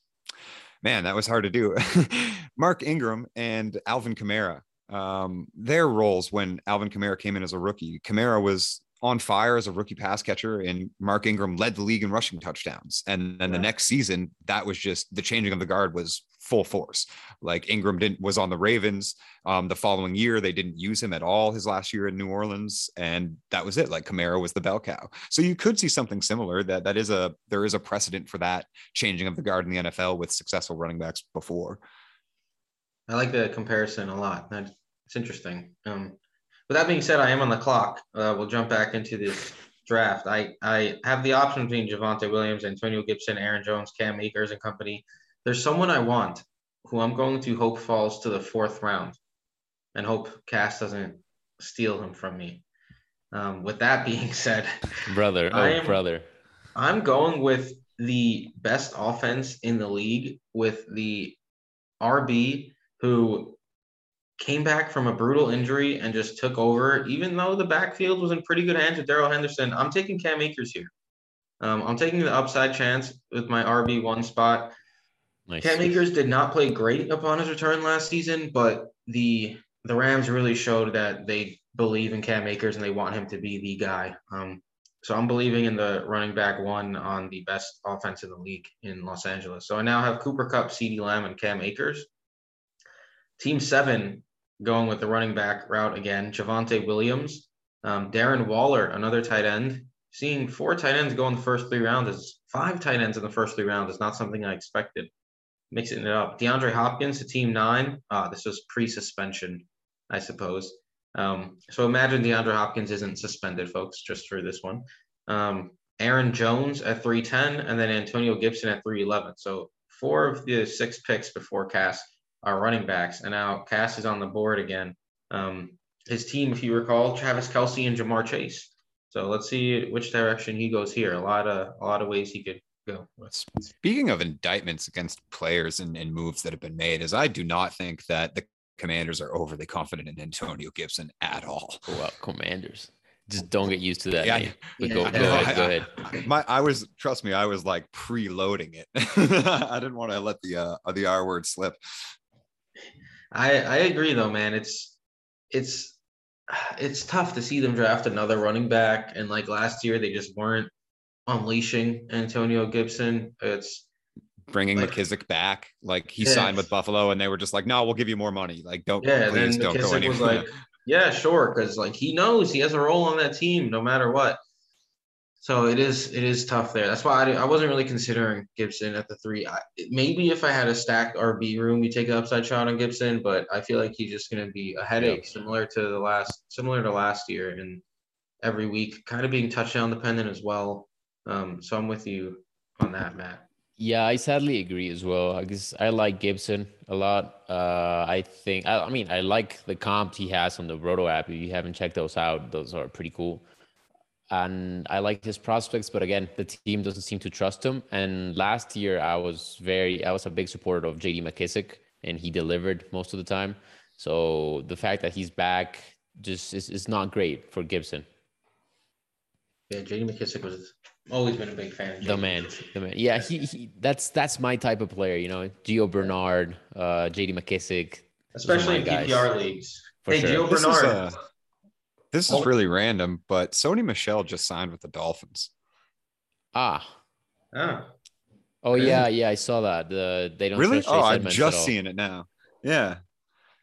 man, that was hard to do. <laughs> Mark Ingram and Alvin Kamara, um, their roles when Alvin Kamara came in as a rookie, Kamara was on fire as a rookie pass catcher, and Mark Ingram led the league in rushing touchdowns. And then the next season, that was just the changing of the guard was full force. Like Ingram didn't was on the Ravens. Um, the following year, they didn't use him at all his last year in New Orleans, and that was it. Like Kamara was the bell cow. So you could see something similar. That that is a there is a precedent for that changing of the guard in the NFL with successful running backs before. I like the comparison a lot. That's it's interesting. Um, with that being said, I am on the clock. Uh, we'll jump back into this draft. I, I have the option between Javonte Williams, Antonio Gibson, Aaron Jones, Cam Akers, and company. There's someone I want who I'm going to hope falls to the fourth round and hope Cass doesn't steal him from me. Um, with that <laughs> being said, brother, oh, am, brother, I'm going with the best offense in the league with the RB who came back from a brutal injury and just took over, even though the backfield was in pretty good hands with Darrell Henderson. I'm taking Cam Akers here. Um, I'm taking the upside chance with my RB one spot. Nice. Cam Akers did not play great upon his return last season, but the the Rams really showed that they believe in Cam Akers and they want him to be the guy. Um, so I'm believing in the running back one on the best offense in the league in Los Angeles. So I now have Cooper Kupp, CeeDee Lamb, and Cam Akers. Team seven going with the running back route again. Javonte Williams, um, Darren Waller, another tight end. Seeing four tight ends go in the first three rounds is five tight ends in the first three rounds is not something I expected. Mixing it up. DeAndre Hopkins to team nine. Uh, this was pre-suspension, I suppose. Um, so imagine DeAndre Hopkins isn't suspended, folks, just for this one. Um, Aaron Jones at 310, and then Antonio Gibson at 311. So four of the six picks before Cass our running backs. And now Cass is on the board again. Um, his team, if you recall, Travis Kelce and Ja'Marr Chase. So let's see which direction he goes here. A lot of a lot of ways he could go. Speaking of indictments against players and, and moves that have been made, is I do not think that the commanders are overly confident in Antonio Gibson at all. Well, commanders. Just don't get used to that. Yeah, yeah. Go, go, ahead. Go ahead. My, I was trust me, I was like preloading it. <laughs> I didn't want to let the uh, the R word slip. I I agree though, man. It's it's <sighs> it's tough to see them draft another running back, and like last year, they just weren't unleashing Antonio Gibson. It's bringing like, McKissic back. Like he yeah. signed with Buffalo, and they were just like, "No, we'll give you more money. Like don't yeah." Please then don't McKissic go anywhere. was like, "Yeah, sure," because like he knows he has a role on that team no matter what. So it is it is tough there. That's why I, I wasn't really considering Gibson at the three. I, maybe if I had a stacked RB room, you take an upside shot on Gibson, but I feel like he's just going to be a headache, similar to the last similar to last year, and every week kind of being touchdown dependent as well. Um, so I'm with you on that, Matt. Yeah, I sadly agree as well. I guess I like Gibson a lot. Uh, I think I, I mean I like the comps he has on the Broto app. If you haven't checked those out, those are pretty cool and I like his prospects, but again, the team doesn't seem to trust him. And last year, I was very, I was a big supporter of J.D. McKissic, and he delivered most of the time. So the fact that he's back just is, is not great for Gibson. Yeah, J.D. McKissic was always been a big fan. Of the man, the man. Yeah, he, he that's that's my type of player. You know, Gio Bernard, uh, J.D. McKissic, especially in guys. PPR leagues. For hey, sure. Gio Bernard. This is really random, but Sony Michel just signed with the Dolphins. Ah. Ah. Oh yeah, yeah, I saw that. The they don't really. Oh, I'm just seeing it now. Yeah,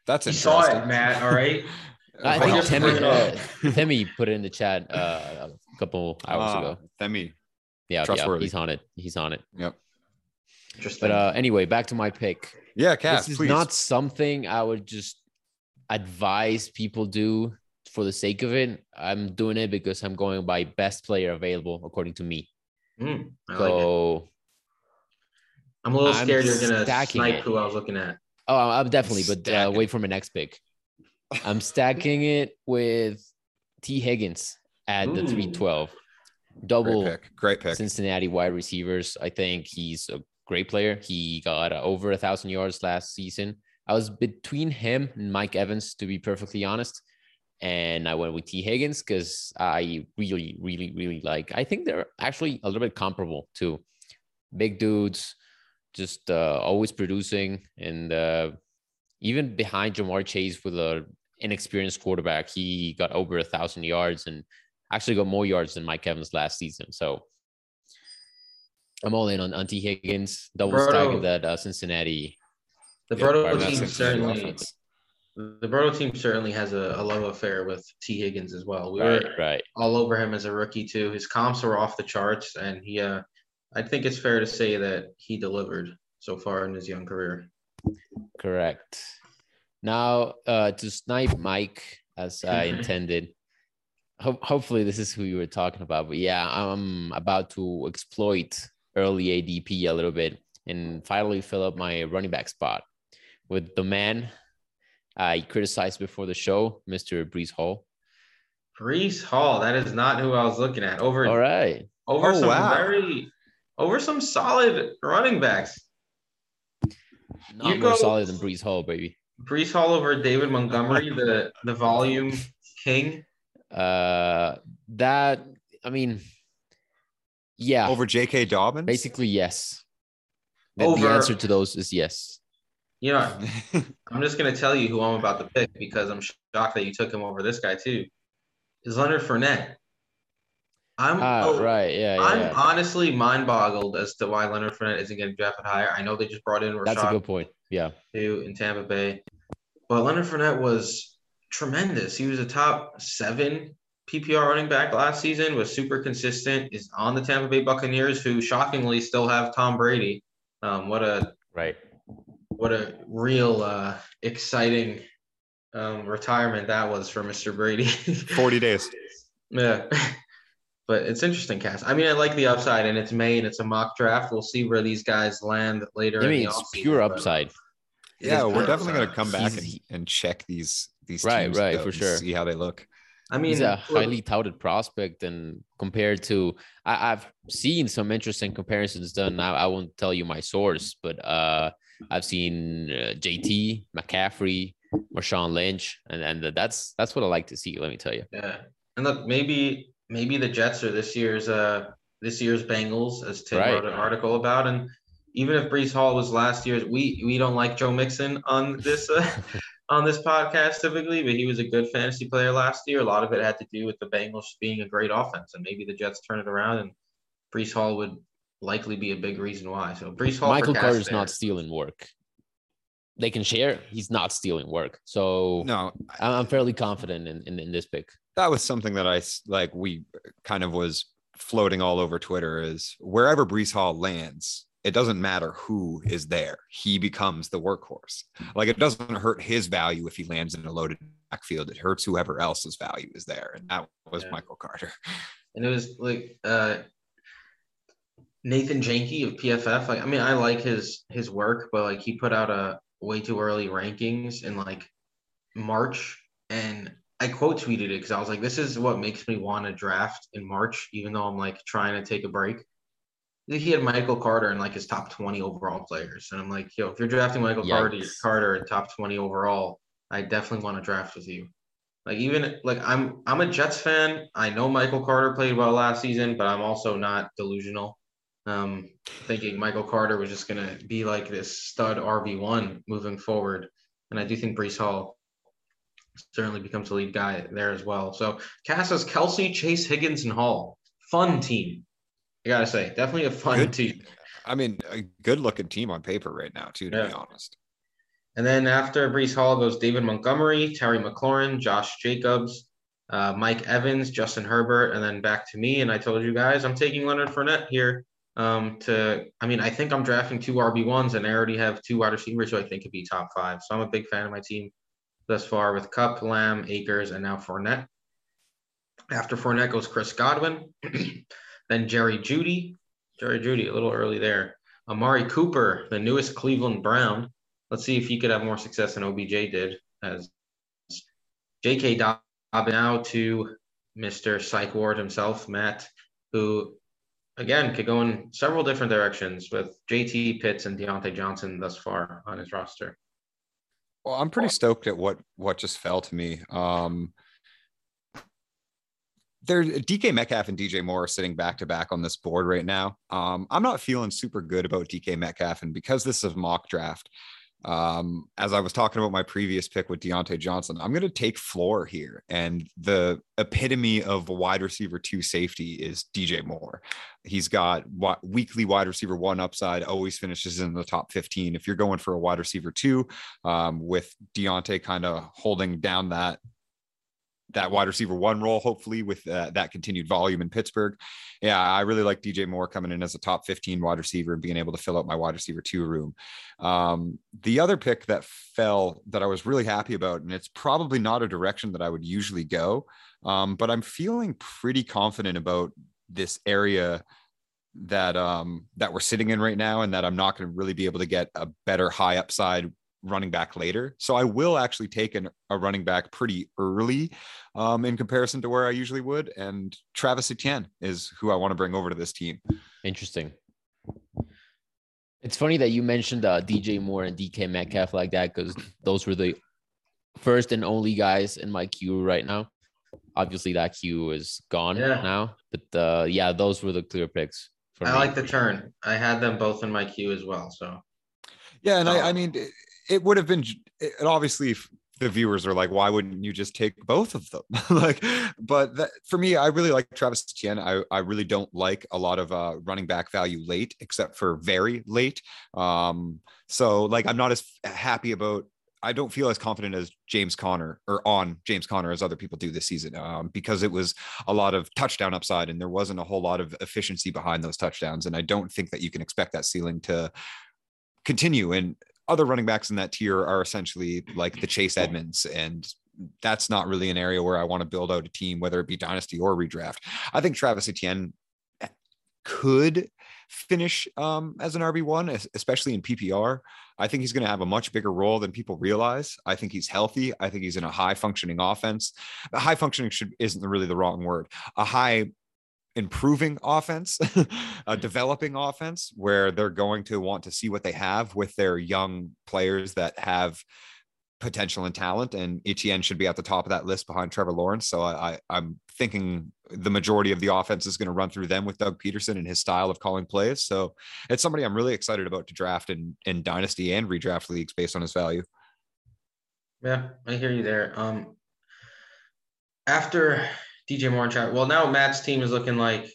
that's you interesting. Saw it, Matt. All right. <laughs> I think Temi, uh, Temi put it in the chat uh, a couple hours uh, ago. Temi. Yeah, yeah, he's on it. He's on it. Yep. But uh, anyway, back to my pick. Yeah, Cass, This is please. not something I would just advise people do for the sake of it. I'm doing it because I'm going by best player available according to me. Mm, so like I'm a little scared you're gonna snipe it. who I was looking at. Oh, I'm definitely, but uh, wait for my next pick. <laughs> I'm stacking it with Tee Higgins at Ooh. the 312. double Great pick. Great pick. Cincinnati wide receivers. I think he's a great player. He got uh, over a thousand yards last season. I was between him and Mike Evans, to be perfectly honest. And I went with Tee Higgins because I really, really, really like. I think they're actually a little bit comparable to Big dudes, just uh, always producing, and uh, even behind Ja'Marr Chase with a inexperienced quarterback, he got over a thousand yards and actually got more yards than Mike Evans last season. So I'm all in on, on Tee Higgins, double stack of that uh, Cincinnati. The Yeah, team certainly offense. The Broto team certainly has a, a love affair with Tee Higgins as well. We Right, were right. all over him as a rookie too. His comps were off the charts, and he uh, I think it's fair to say that he delivered so far in his young career. Correct. Now, uh, to snipe Mike as I <laughs> intended. Ho- hopefully, this is who you were talking about. But yeah, I'm about to exploit early ADP a little bit and finally fill up my running back spot with the man I criticized before the show, Mr. Breece Hall. Breece Hall, that is not who I was looking at. Over All right. over Oh, some wow. very over some solid running backs. Not You more go- solid than Breece Hall, baby. Breece Hall over David Montgomery, the the volume king. Uh, that, I mean, yeah, Over J.K. Dobbins. basically, yes. The, the answer to those is yes. You <laughs> know, I'm just gonna tell you who I'm about to pick because I'm shocked that you took him over this guy too. Is Leonard Fournette. I'm oh, right. Yeah, yeah. I'm yeah. honestly mind boggled as to why Leonard Fournette isn't getting drafted higher. I know they just brought in Rachaad. That's a good point. Yeah. too in Tampa Bay, but Leonard Fournette was tremendous. He was a top seven PPR running back last season. Was super consistent. Is on the Tampa Bay Buccaneers, who shockingly still have Tom Brady. Um, what a Right. What a real uh, exciting um, retirement that was for Mr. Brady. <laughs> 40 days. yeah. But it's interesting, Cass. I mean, I like the upside, and it's May, and it's a mock draft. We'll see where these guys land later. I mean, it's pure upside. Yeah, we're definitely going to come back and, and check these these Right, teams right, though, for sure. See how they look. I mean, He's a highly touted prospect, and compared to, I, I've seen some interesting comparisons done. Now, I won't tell you my source, but uh, I've seen uh, JT, McCaffrey, Marshawn Lynch, and and that's that's what I like to see. Let me tell you. yeah. And look, maybe maybe the Jets are this year's uh this year's Bengals, as Tim Right. wrote an article about. And even if Breece Hall was last year's, we we don't like Joe Mixon on this uh, on this podcast typically, but he was a good fantasy player last year. A lot of it had to do with the Bengals being a great offense, and maybe the Jets turn it around, and Breece Hall would likely be a big reason why. So Breece Hall, Michael for Carter's Cass not stealing work. They can share. He's not stealing work. So No, I'm I'm fairly confident in, in, in this pick. that was something that I like. We kind of was floating all over Twitter. Is wherever Breece Hall lands, it doesn't matter who is there. He becomes the workhorse. Like it doesn't hurt his value if he lands in a loaded backfield. It hurts whoever else's value is there, and that was Yeah. Michael Carter. <laughs> and it was like uh Nathan Jahnke of PFF. Like, I mean, I like his his work, but like he put out a way too early rankings in like March, and I quote tweeted it because I was like, "This is what makes me want to draft in March, even though I'm like trying to take a break." He had Michael Carter in like his top 20 overall players, and I'm like, "Yo, if you're drafting Michael Carter, Yikes. Carter in top 20 overall, I definitely want to draft with you." Like even like I'm I'm a Jets fan. I know Michael Carter played well last season, but I'm also not delusional. Um, thinking Michael Carter was just gonna be like this stud RB one moving forward, and I do think Breece Hall certainly becomes the lead guy there as well. So Cass has Kelce, Chase, Higgins, and Hall. Fun team. I gotta say, definitely a fun Good. team. I mean, a good looking team on paper right now, too. To be honest. And then after Breece Hall goes David Montgomery, Terry McLaurin, Josh Jacobs, uh, Mike Evans, Justin Herbert, and then back to me. And I told you guys I'm taking Leonard Fournette here. Um, to I mean, I think I'm drafting two RB ones, and I already have two wide receivers who I think could be top five. So I'm a big fan of my team thus far with Kupp, Lamb, Akers, and now Fournette. After Fournette goes Chris Godwin, <clears throat> then Jerry Jeudy, Jerry Jeudy, a little early there. Amari Cooper, the newest Cleveland Brown. Let's see if he could have more success than OBJ did. As J.K. Now to Mr. Psych Ward himself, Matt who again could go in several different directions with JT Pitts and Diontae Johnson thus far on his roster. Well, I'm pretty stoked at what what just fell to me. Um, there, DK Metcalf and DJ Moore sitting back to back on this board right now. Um, I'm not feeling super good about DK Metcalf, and because this is a mock draft, um, as I was talking about my previous pick with Diontae Johnson, I'm going to take floor here. And the epitome of wide receiver two safety is DJ Moore. He's got weekly wide receiver one upside, always finishes in the top 15. If you're going for a wide receiver two, um, with Diontae kind of holding down that that wide receiver one role, hopefully with uh, that continued volume in Pittsburgh. Yeah, I really like DJ Moore coming in as a top 15 wide receiver and being able to fill out my wide receiver two room. Um, the other pick that fell that I was really happy about, and it's probably not a direction that I would usually go, um, but I'm feeling pretty confident about this area that um that we're sitting in right now and that I'm not going to really be able to get a better high upside running back later. So I will actually take an, a running back pretty early um, in comparison to where I usually would. And Travis Etienne is who I want to bring over to this team. Interesting. It's funny that you mentioned uh, DJ Moore and DK Metcalf like that because those were the first and only guys in my queue right now. Obviously, that queue is gone yeah. now, but uh, yeah, those were the clear picks. I me. like the turn. I had them both in my queue as well. So yeah, and I, I mean, it would have been it obviously the viewers are like, why wouldn't you just take both of them? <laughs> like, but that, for me, I really like Travis Etienne. I, I really don't like a lot of uh, running back value late, except for very late. Um, so like, I'm not as happy about. I don't feel as confident as James Conner or on James Conner as other people do this season um, because it was a lot of touchdown upside and there wasn't a whole lot of efficiency behind those touchdowns. And I don't think that you can expect that ceiling to continue. And other running backs in that tier are essentially like the Chase Edmonds and that's not really an area where I want to build out a team, whether it be dynasty or redraft. I think Travis Etienne could finish um, as an RB1, especially in PPR. I think he's going to have a much bigger role than people realize. I think he's healthy. I think he's in a high functioning offense. High functioning should isn't really the wrong word. A high improving offense, a <laughs> developing offense where they're going to want to see what they have with their young players that have potential and talent. And Etienne should be at the top of that list behind Trevor Lawrence. So I, I am thinking the majority of the offense is going to run through them with Doug Pederson and his style of calling plays. So it's somebody I'm really excited about to draft in in dynasty and redraft leagues based on his value. Yeah, I hear you there. Um, after DJ Moore and Travis. Well, now Matt's team is looking like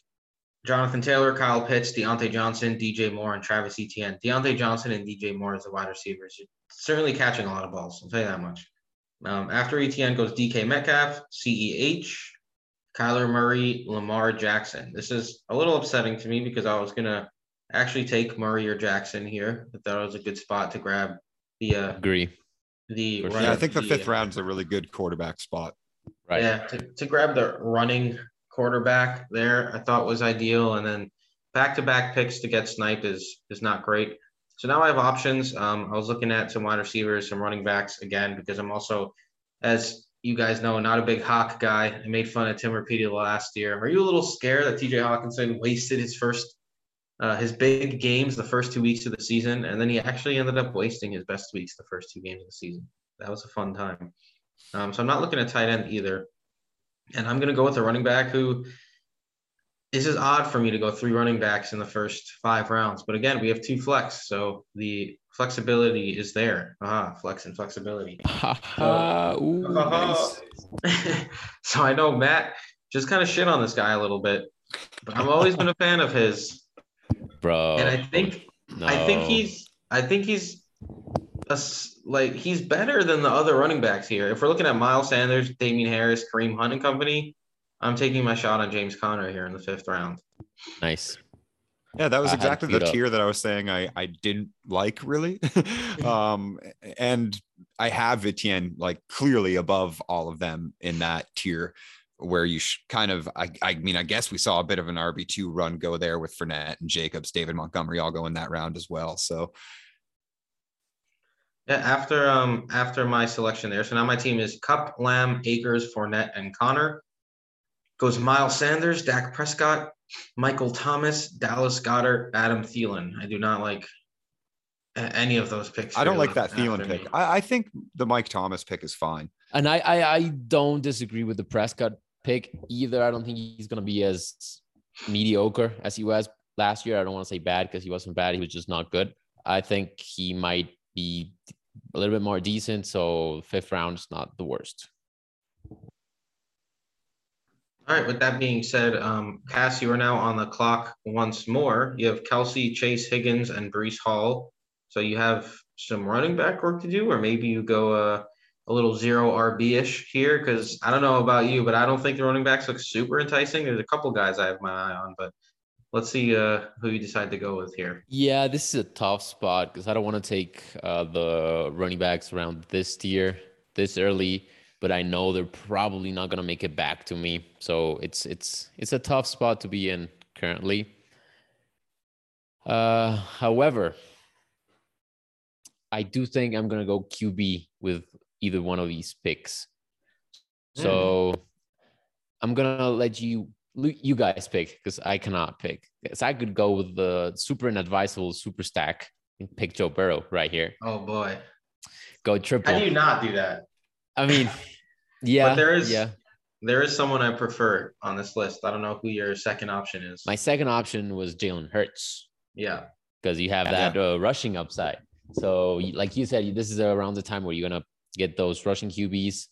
Jonathan Taylor, Kyle Pitts, Diontae Johnson, DJ Moore, and Travis Etienne. Diontae Johnson and DJ Moore as the wide receivers. You're certainly catching a lot of balls. I'll tell you that much. Um, after Etienne goes DK Metcalf, CEH, Kyler Murray, Lamar Jackson. This is a little upsetting to me because I was gonna actually take Murray or Jackson here. I thought it was a good spot to grab the uh, agree. The yeah, I think the, the fifth uh, round is a really good quarterback spot. Right. Yeah, to, to grab the running quarterback there, I thought was ideal, and then back-to-back picks to get snipe is is not great. So now I have options. Um, I was looking at some wide receivers, some running backs again because I'm also, as you guys know, not a big Hock guy. I made fun of Tim Repeated last year. Are you a little scared that TJ Hockenson wasted his first, uh, his big games the first two weeks of the season, and then he actually ended up wasting his best weeks the first two games of the season? That was a fun time. Um, so I'm not looking at tight end either. And I'm going to go with a running back who this is odd for me to go three running backs in the first five rounds. But again, we have two flex. So the flexibility is there. Ah, flex and flexibility. <laughs> uh, Ooh, <laughs> nice. <laughs> so I know Matt just kind of shit on this guy a little bit, but I've always been a fan of his. Bro. And I think no. I think he's I think he's a, like he's better than the other running backs here. If we're looking at Miles Sanders, Damien Harris, Kareem Hunt and company, I'm taking my shot on James Conner here in the fifth round. Nice. Yeah, that was exactly the tier that I was saying I I didn't like really. <laughs> um and I have Etienne like clearly above all of them in that tier where you sh- kind of I, I mean I guess we saw a bit of an RB2 run go there with Fournette and Jacobs, David Montgomery all go in that round as well. So yeah, after um after my selection there, so now my team is Kupp, Lamb, Akers, Fournette, and Conner. goes Miles Sanders, Dak Prescott, Michael Thomas, Dallas Goedert, Adam Thielen. I do not like any of those picks. I don't like that after Thielen pick. I, I think the Mike Thomas pick is fine. And I, I I don't disagree with the Prescott pick either. I don't think he's gonna be as mediocre as he was last year. I don't want to say bad because he wasn't bad. He was just not good. I think he might be a little bit more decent. So fifth round is not the worst. All right. With that being said, um, Cass, you are now on the clock once more. You have Kelce, Chase Higgins, and Breece Hall. So you have some running back work to do, or maybe you go uh, a little zero RB ish here. Because I don't know about you, but I don't think the running backs look super enticing. There's a couple guys I have my eye on, but let's see uh, who you decide to go with here. Yeah, this is a tough spot because I don't want to take uh, the running backs around this tier this early, but I know they're probably not gonna make it back to me. So it's it's it's a tough spot to be in currently. Uh, however, I do think I'm gonna go QB with either one of these picks. So I'm gonna let you you guys pick because I cannot pick. Because I could go with the super inadvisable super stack and pick Joe Burrow right here. Oh boy, Go triple. how do you not do that? I mean, <laughs> yeah, but there is yeah. there is someone I prefer on this list. I don't know who your second option is. My second option was Jalen Hurts yeah. because you have Yeah. that uh, rushing upside. So, like you said, this is around the time where you're gonna get those rushing QBs.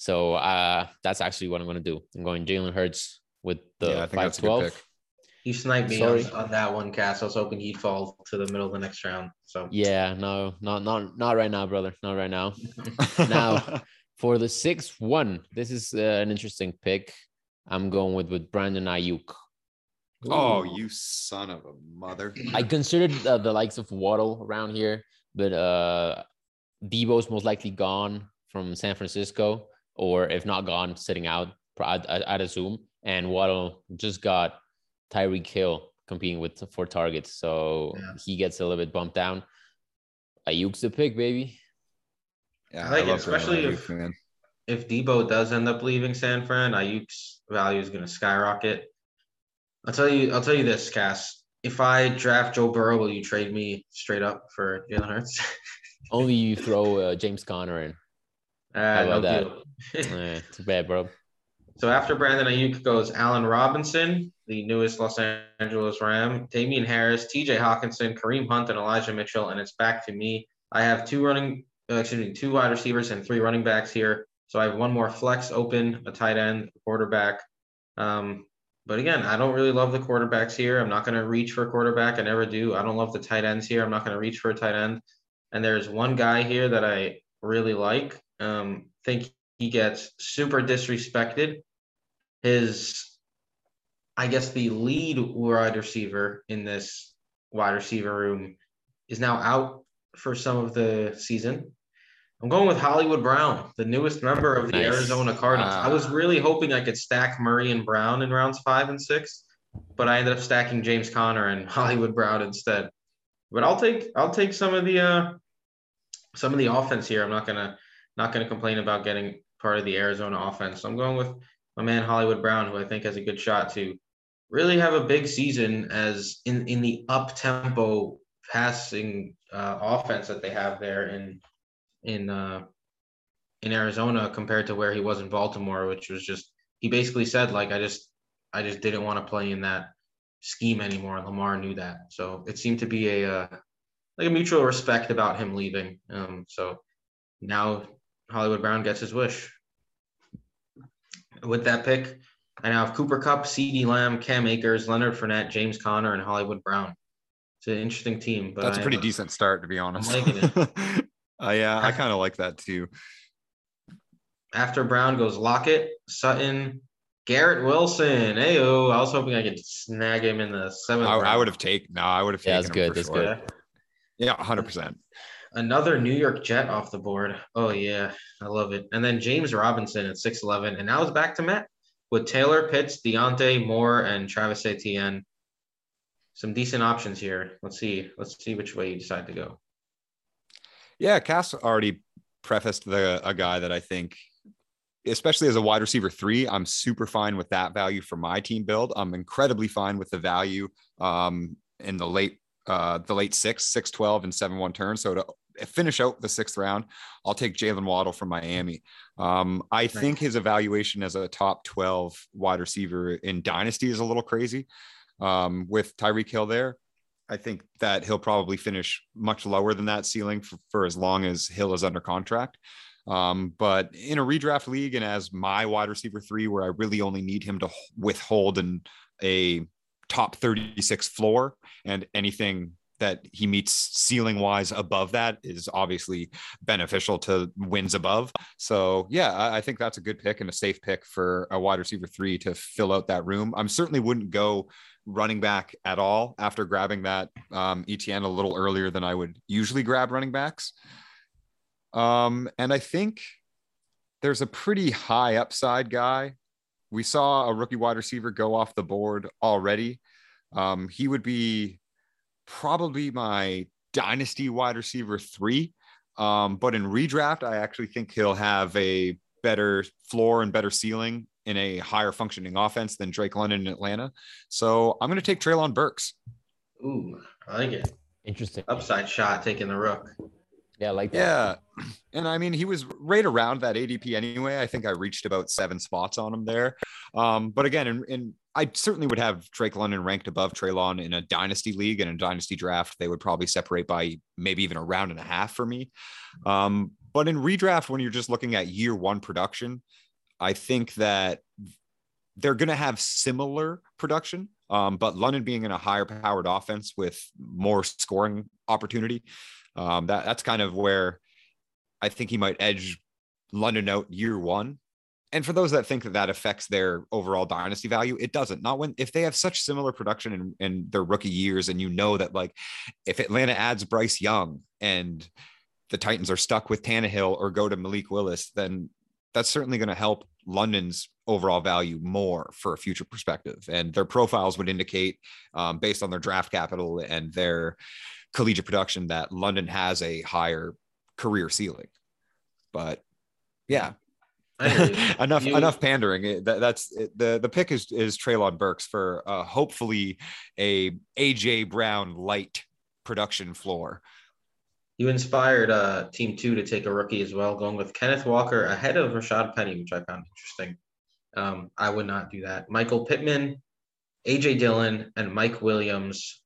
So uh, that's actually what I'm gonna do. I'm going Jalen Hurts with the Yeah, I think five that's a good twelve. pick. You sniped me on, on that one, Cass. I was hoping he'd fall to the middle of the next round. So Yeah, no, not not not right now, brother. Not right now. <laughs> Now, For the sixth one, this is uh, an interesting pick. I'm going with with Brandon Aiyuk. oh, you son of a mother. I considered uh, the likes of Waddle around here, but uh, Deebo's most likely gone from San Francisco, or if not gone, sitting out. pro- I'd, I'd I'd assume. And Waddle just got Tyreek Hill competing with for targets, so Yeah. he gets a little bit bumped down. Aiyuk's the pick, baby. Yeah, I like it, especially Aiyuk, if- man. if Deebo does end up leaving San Fran, Aiyuk's value is going to skyrocket. I'll tell you. I'll tell you this, Cass. If I draft Joe Burrow, will you trade me straight up for Jalen Hurts? <laughs> Only you throw uh, James Conner in. Uh, about that? deal. <laughs> Too bad, bro. So after Brandon Aiyuk goes Allen Robinson, the newest Los Angeles Ram, Damien Harris, T.J. Hockenson, Kareem Hunt, and Elijah Mitchell, and it's back to me. I have two running, uh, excuse me, two wide receivers and three running backs here. So I have one more flex open, a tight end, a quarterback. Um, but again, I don't really love the quarterbacks here. I'm not going to reach for a quarterback. I never do. I don't love the tight ends here. I'm not going to reach for a tight end. And there's one guy here that I really like. Um, think he gets super disrespected. His, I guess, the lead wide receiver in this wide receiver room is now out for some of the season. I'm going with Hollywood Brown, the newest member of the Nice. Arizona Cardinals. I was Ah. really hoping I could stack Murray and Brown in rounds five and six, but I ended up stacking James Conner and <laughs> Hollywood Brown instead. But I'll take I'll take some of the uh some of the offense here. I'm not gonna not gonna complain about getting part of the Arizona offense. So I'm going with my man Hollywood Brown, who I think has a good shot to really have a big season as in in the up tempo passing uh, offense that they have there in in uh, in Arizona compared to where he was in Baltimore, which was just he basically said like I just I just didn't want to play in that scheme anymore. And Lamar knew that, so it seemed to be a uh, like a mutual respect about him leaving. Um, so now Hollywood Brown gets his wish. With that pick, I now have Cooper Kupp, CeeDee Lamb, Cam Akers, Leonard Fournette, James Conner, and Hollywood Brown. It's an interesting team, but That's a I pretty have decent start, to be honest. liking it. <laughs> uh, yeah, I kind of like that too. After Brown goes Lockett, Sutton, Garrett Wilson. Ayo, I was hoping I could snag him in the seventh. I, I would have taken. No, I would have Yeah, taken. that's him good, for that's sure. good. Yeah. Yeah, hundred percent. Another New York Jet off the board. Oh yeah, I love it. And then James Robinson at six eleven, and now it's back to Matt with Taylor Pitts, Diontae Moore, and Travis Etienne. Some decent options here. Let's see. Let's see which way you decide to go. Yeah, Cass already prefaced the a guy that I think especially as a wide receiver three, I'm super fine with that value for my team build. I'm incredibly fine with the value um, in the late uh, the late six, six, 12 and seven, one turn. So to finish out the sixth round, I'll take Jalen Waddle from Miami. Um, I think his evaluation as a top 12 wide receiver in dynasty is a little crazy. Um, with Tyreek Hill there, I think that he'll probably finish much lower than that ceiling for, for as long as Hill is under contract. Um, but in a redraft league and as my wide receiver three, where I really only need him to withhold in a top 36 floor and anything that he meets ceiling wise above that is obviously beneficial to wins above. So yeah, I, I, think that's a good pick and a safe pick for a wide receiver three to fill out that room. I'm certainly wouldn't go running back at all after grabbing that um, Etienne a little earlier than I would usually grab running backs. Um, and I think there's a pretty high upside guy. We saw a rookie wide receiver go off the board already. Um, he would be probably my dynasty wide receiver three. Um, but in redraft, I actually think he'll have a better floor and better ceiling in a higher functioning offense than Drake London in Atlanta. So I'm going to take Treylon Burks. Ooh, I like it. Interesting. Upside shot taking the rook. Yeah, like that. Yeah. And I mean, he was right around that ADP anyway. I think I reached about seven spots on him there. Um, but again, in, in I certainly would have Drake London ranked above Treylon in a dynasty league and a dynasty draft. They would probably separate by maybe even a round and a half for me. Um, but in redraft, when you're just looking at year one production, I think that they're going to have similar production. Um, but London being in a higher powered offense with more scoring opportunity, um, that that's kind of where I think he might edge London out year one. And for those that think that that affects their overall dynasty value, it doesn't. Not when if they have such similar production in, in their rookie years, and you know that like if Atlanta adds Bryce Young and the Titans are stuck with Tannehill or go to Malik Willis, then that's certainly going to help London's overall value more for a future perspective. And their profiles would indicate, um, based on their draft capital and their collegiate production that London has a higher career ceiling. But yeah, <laughs> enough you, enough pandering. That, that's the the pick is is Treylon Burks for uh, hopefully a AJ Brown light production floor. You inspired uh, Team Two to take a rookie as well, going with Kenneth Walker ahead of Rashaad Penny, which I found interesting. Um, I would not do that. Michael Pittman, AJ Dillon, and Mike Williams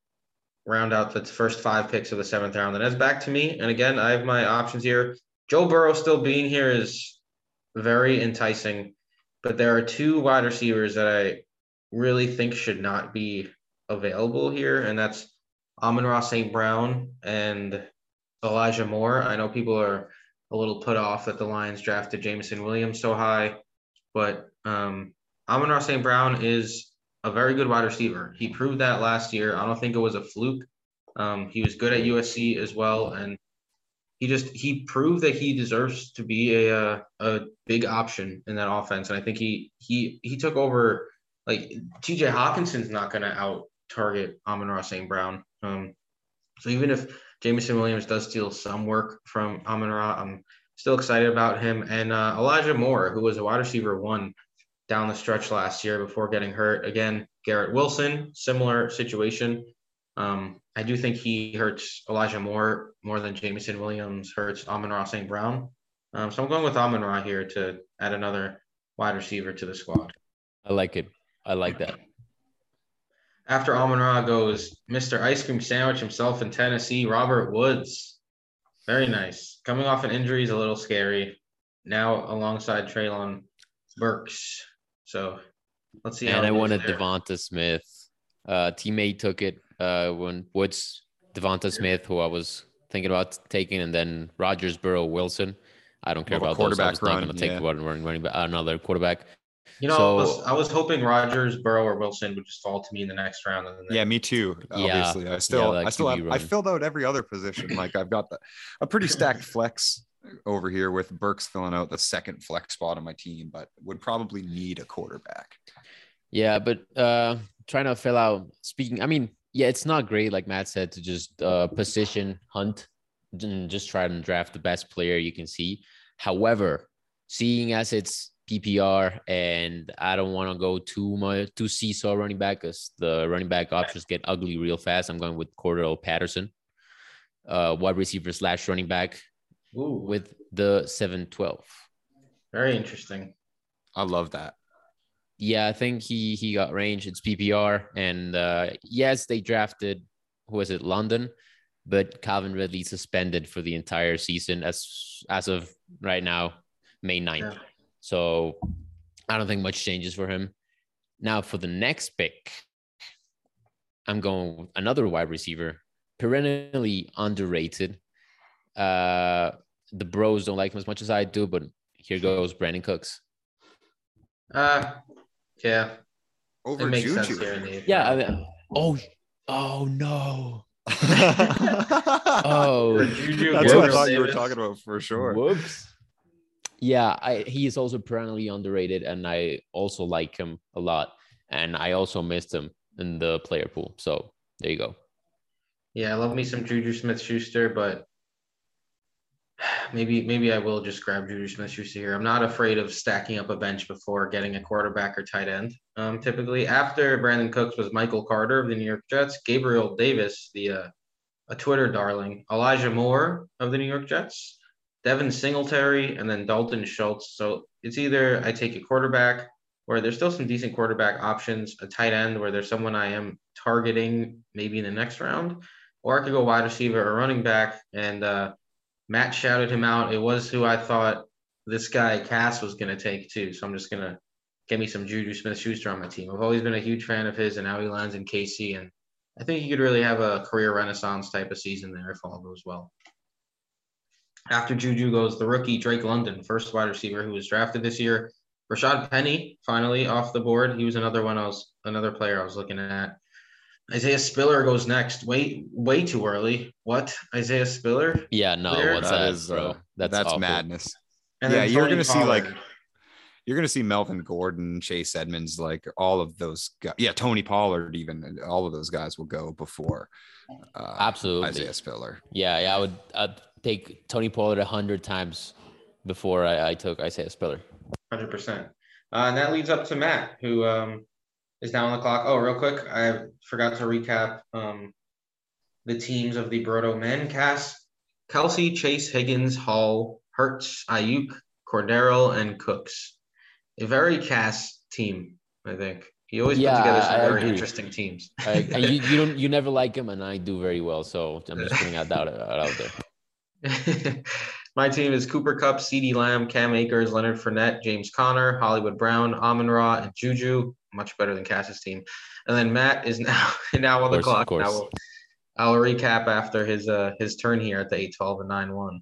round out the first five picks of the seventh round. And that's back to me. And again, I have my options here. Joe Burrow still being here is very enticing, but there are two wide receivers that I really think should not be available here, and that's Amon-Ra St. Brown and Elijah Moore. I know people are a little put off that the Lions drafted Jameson Williams so high, but um, Amon-Ra St. Brown is a very good wide receiver. He proved that last year. I don't think it was a fluke. Um, he was good at USC as well, and he just he proved that he deserves to be a, a, a big option in that offense. And I think he he he took over. Like T.J. Hockenson's not going to out target Amon-Ra St. Brown. Um, so even if Jameson Williams does steal some work from Amon-Ra, I'm still excited about him. And uh, Elijah Moore, who was a wide receiver one down the stretch last year before getting hurt. Again, Garrett Wilson, similar situation. Um, I do think he hurts Elijah Moore more than Jameson Williams hurts Amon-Ra St. Brown. Um, so I'm going with Amon-Ra here to add another wide receiver to the squad. I like it. I like that. After Amon-Ra goes Mr. Ice Cream Sandwich himself in Tennessee, Robert Woods. Very nice. Coming off an injury is a little scary. Now alongside Treylon Burks. So let's see. And I wanted there. Devonta Smith. Uh, teammate took it uh, when Woods, Devonta Smith, who I was thinking about taking, and then Rodgers, Burrow, Wilson. I don't care about quarterback those. I was not going to take yeah. one running, running back, another quarterback. You know, so, I, was, I, was, hoping Rodgers, Burrow, or Wilson would just fall to me in the next round. And yeah, me too. <laughs> Obviously, yeah, I still, yeah, I still, have, I filled out every other position. Like I've got the, a pretty stacked flex over here with Burks filling out the second flex spot on my team, but would probably need a quarterback. Yeah, but uh trying to fill out speaking, I mean, yeah, it's not great, like Matt said, to just uh position hunt and just try and draft the best player you can see. However, seeing as it's PPR, and I don't want to go too much too seesaw running back because the running back options get ugly real fast. I'm going with Cordarrelle Patterson, uh, wide receiver slash running back Ooh, with the 712. very interesting. I love that. Yeah, I think he he got range. It's PPR, and uh, yes, they drafted who was it, London, but Calvin Ridley suspended for the entire season as as of right now, May 9th. Yeah. So I don't think much changes for him. Now for the next pick, I'm going with another wide receiver, perennially underrated. Uh, the bros don't like him as much as I do, but here goes Brandin Cooks. Uh, yeah, it Over makes sense Juju. here in the Yeah. I mean, oh, oh no. <laughs> Oh, Juju, That's what I thought you were talking about for sure. whoops. Yeah, I, he is also perennially underrated, and I also like him a lot. And I also missed him in the player pool. So there you go. Yeah, I love me some Juju Smith Schuster, but maybe maybe I will just grab Juju Smith Schuster here. I'm not afraid of stacking up a bench before getting a quarterback or tight end. Um, typically, after Brandin Cooks was Michael Carter of the New York Jets, Gabriel Davis, the uh, a Twitter darling, Elijah Moore of the New York Jets, Devin Singletary, and then Dalton Schultz. So it's either I take a quarterback where there's still some decent quarterback options, a tight end where there's someone I am targeting maybe in the next round, or I could go wide receiver or running back. And uh, Matt shouted him out. It was who I thought this guy Cass was going to take too. So I'm just going to get me some Juju Smith Schuster on my team. I've always been a huge fan of his, and now he lands in KC. And I think he could really have a career renaissance type of season there if all goes well. After Juju goes the rookie Drake London, first wide receiver who was drafted this year. Rashaad Penny finally off the board. He was another one I was another player I was looking at. Isaiah Spiller goes next. Way way too early. What? Isaiah Spiller? Yeah, no, Clear? what's That that, is, bro? uh, That's That's awful. madness. And Yeah, you're gonna see, like, You're gonna see Melvin Gordon, Chase Edmonds, like all of those guys. Yeah, Tony Pollard, even all of those guys will go before uh, Absolutely. Isaiah Spiller. Yeah, yeah, I would I'd take Tony Pollard a hundred times before I, I took Isaiah Spiller. Hundred percent. Uh, and that leads up to Matt, who um, is now on the clock. Oh, real quick, I forgot to recap um, the teams of the Broto men Cass: Kelce, Chase, Higgins, Hall, Hurts, Aiyuk, Cordero, and Cooks. A very Cass team, I think. He always Yeah, put together some I- very agree. interesting teams. I, and you, <laughs> you don't you never like him, and I do very well. So I'm just putting that out, out there. <laughs> My team is Cooper Kupp, CeeDee Lamb, Cam Akers, Leonard Fournette, James Conner, Hollywood Brown, Amon-Ra, and Juju. Much better than Cass's team. And then Matt is <laughs> now now on the course, clock. Now course. we'll- I'll recap after his uh his turn here at the 8-12 and 9-1.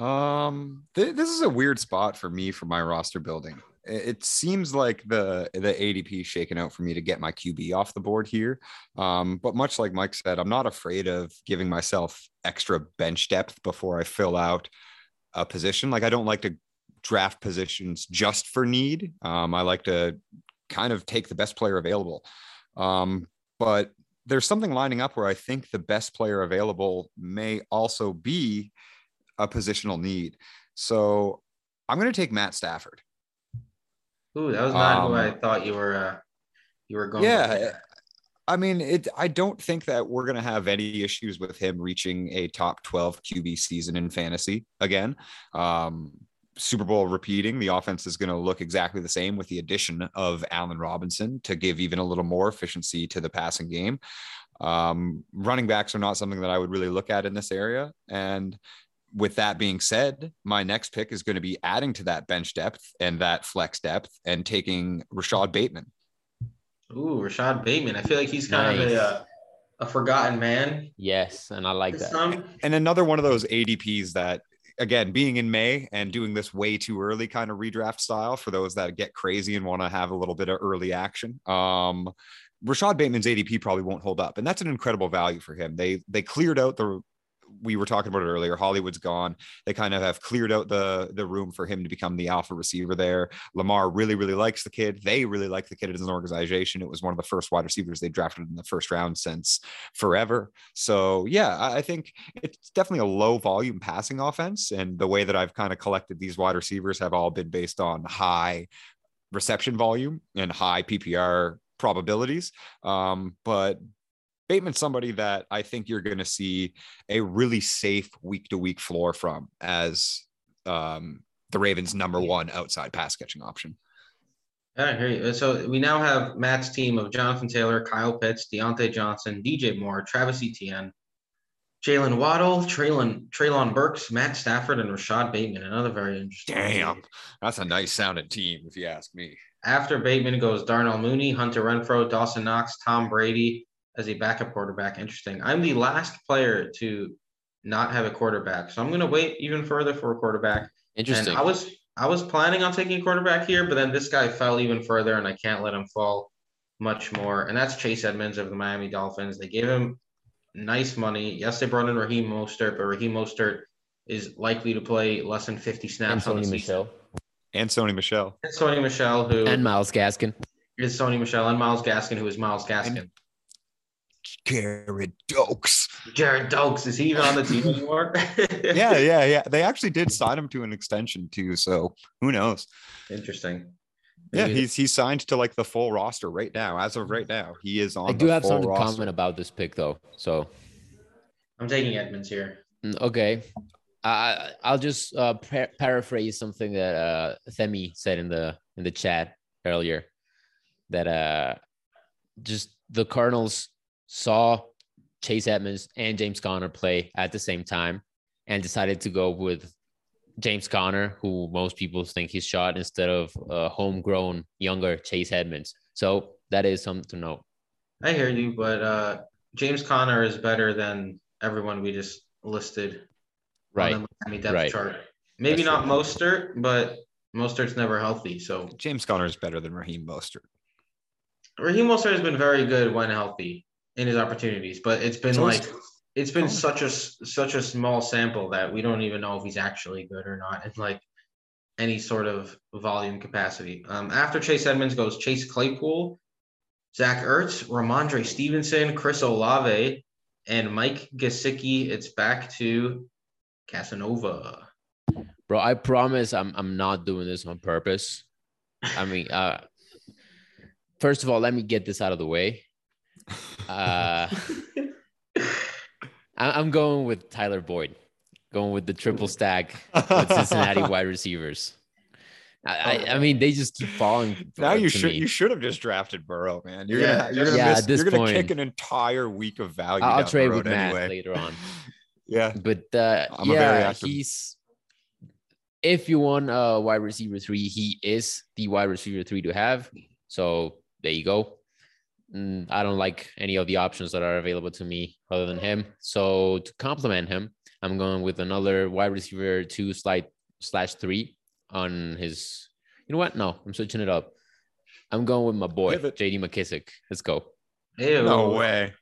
Um, th- this is a weird spot for me for my roster building. It, it seems like the the ADP is shaking out for me to get my QB off the board here. Um, but much like Mike said, I'm not afraid of giving myself extra bench depth before I fill out a position. Like I don't like to draft positions just for need. Um, I like to kind of take the best player available. Um, but there's something lining up where I think the best player available may also be a positional need. So I'm going to take Matt Stafford. Ooh, that was not who Um, I thought you were uh you were going Yeah. I mean, it. I don't think that we're going to have any issues with him reaching a top 12 QB season in fantasy again. Um, Super Bowl repeating, the offense is going to look exactly the same with the addition of Allen Robinson to give even a little more efficiency to the passing game. Um, running backs are not something that I would really look at in this area. And with that being said, my next pick is going to be adding to that bench depth and that flex depth and taking Rashod Bateman. Ooh, Rashod Bateman. I feel like he's kind of a uh, a forgotten man. Yes, and I like that. Some and another one of those ADPs that again being in May and doing this way too early kind of redraft style for those that get crazy and want to have a little bit of early action. Um Rashod Bateman's ADP probably won't hold up and that's an incredible value for him. They they cleared out the we were talking about it earlier. Hollywood's gone. They kind of have cleared out the the room for him to become the alpha receiver there. Lamar really, really likes the kid. They really like the kid as an organization. It was one of the first wide receivers they drafted in the first round since forever. So yeah, I, think it's definitely a low volume passing offense. And the way that I've kind of collected these wide receivers have all been based on high reception volume and high PPR probabilities. Um, but Bateman's somebody that I think you're going to see a really safe week to week floor from as um, the Ravens' number one outside pass catching option. I hear you. So we now have Matt's team of Jonathan Taylor, Kyle Pitts, Diontae Johnson, DJ Moore, Travis Etienne, Jalen Waddle, Treylon, Treylon Burks, Matt Stafford, and Rashod Bateman. Another very interesting. Damn, team. that's a nice sounding team, if you ask me. After Bateman goes Darnell Mooney, Hunter Renfrow, Dawson Knox, Tom Brady, as a backup quarterback. Interesting. I'm the last player to not have a quarterback, so I'm going to wait even further for a quarterback. Interesting. And I was I was planning on taking a quarterback here, but then this guy fell even further, and I can't let him fall much more. And that's Chase Edmonds of the Miami Dolphins. They gave him nice money. Yes, they brought in Raheem Mostert, but Raheem Mostert is likely to play less than 50 snaps on Anthony the Michelle season. And Sony Michel. And Sony Michel, who and Myles Gaskin. is Sony Michel, and Myles Gaskin, who is Myles Gaskin. Gerrid Doaks. Gerrid Doaks, is he even on the team <laughs> anymore? yeah, <laughs> yeah, yeah. They actually did sign him to an extension too. So who knows? Interesting. Yeah, Maybe- he's he's signed to like the full roster right now. As of right now, he is on. I do the have full something to comment about this pick though. So I'm taking Edmonds here. Mm, Okay. I I'll just uh, par- paraphrase something that uh, Themi said in the in the chat earlier. That uh, just the Cardinals saw Chase Edmonds and James Conner play at the same time, and decided to go with James Conner, who most people think he's shot, instead of uh, homegrown younger Chase Edmonds. So that is something to note. I hear you, but uh, James Conner is better than everyone we just listed Right. on the Miami depth right. chart. Maybe That's not Mostert, but Mostert's never healthy. So James Conner is better than Raheem Mostert. Raheem Mostert has been very good when healthy in his opportunities, but it's been So is- like it's been Oh. such a such a small sample that we don't even know if he's actually good or not in like any sort of volume capacity. Um, after Chase Edmonds goes Chase Claypool, Zach Ertz, Rhamondre Stevenson, Chris Olave, and Mike Gesicki. It's back to Casanova. Bro, I promise I'm I'm not doing this on purpose. I mean, uh first of all, let me get this out of the way. Uh <laughs> I'm going with Tyler Boyd, going with the triple stack with <laughs> Cincinnati wide receivers. I, I, mean, they just keep falling. Now you should me. you should have just drafted Burrow, man. You're Yeah, gonna you're gonna, yeah, miss, you're gonna point- kick an entire week of value. I'll down trade road with Matt anyway. later on. <laughs> Yeah, But uh, I'm a very yeah, he's if you want a wide receiver three, he is the wide receiver three to have. So there you go. Mm, I don't like any of the options that are available to me other than him. So to complement him, I'm going with another wide receiver two slide slash three on his. You know what? No, I'm switching it up. I'm going with my boy JD McKissic. Let's go. Ew. no way.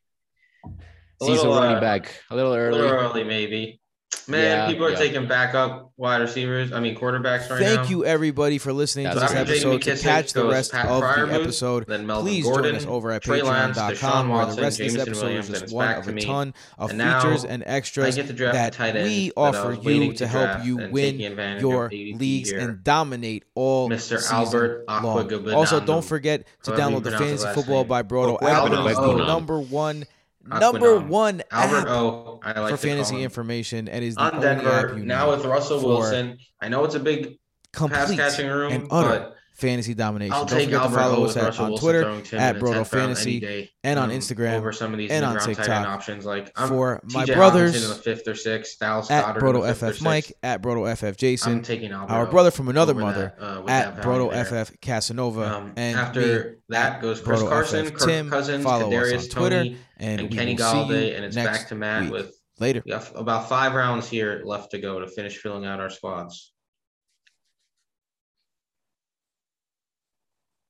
A Season little, running uh, back a little A early. little early, maybe. Man, Yeah, people are yeah. taking backup wide receivers. I mean, quarterbacks right now. Thank you, everybody, for listening to this episode. To catch the rest Pat of the Freiermuth, episode, Then please Gordon, join us over at patreon.com where the rest of this Jameson episode Williams, is just one of a ton of And features and extras get to draft that a tight end we offer waiting you to help you win your leagues and dominate all Mr. Albert long. Also, don't forget to download the Fantasy Football by Broto app. The number one, number Aquanom. one Albert app O. I like for fantasy him. information. It is the on only app Denver. you Now need with Russell Wilson. I know it's a big pass catching room, and utter but fantasy domination. I'll Don't take forget to follow us at, on Twitter throwing to him at in the 10th Broto Fantasy and on um, Instagram over some of these and on mid-round tight end TikTok options like I'm for my TJ brothers in the fifth or sixth, Dallas at Goedert Broto FF Mike at Broto FF I'm Jason, taking Albert our brother from another mother that, uh, at Broto there. FF Casanova, Um, and me after that goes Chris Broto Carson, FF Kirk Tim. Cousins, Follow us Kadarius on Twitter, Tony, and, and Kenny Golladay, and it's back to Matt with later. we have about five rounds here left to go to finish filling out our squads.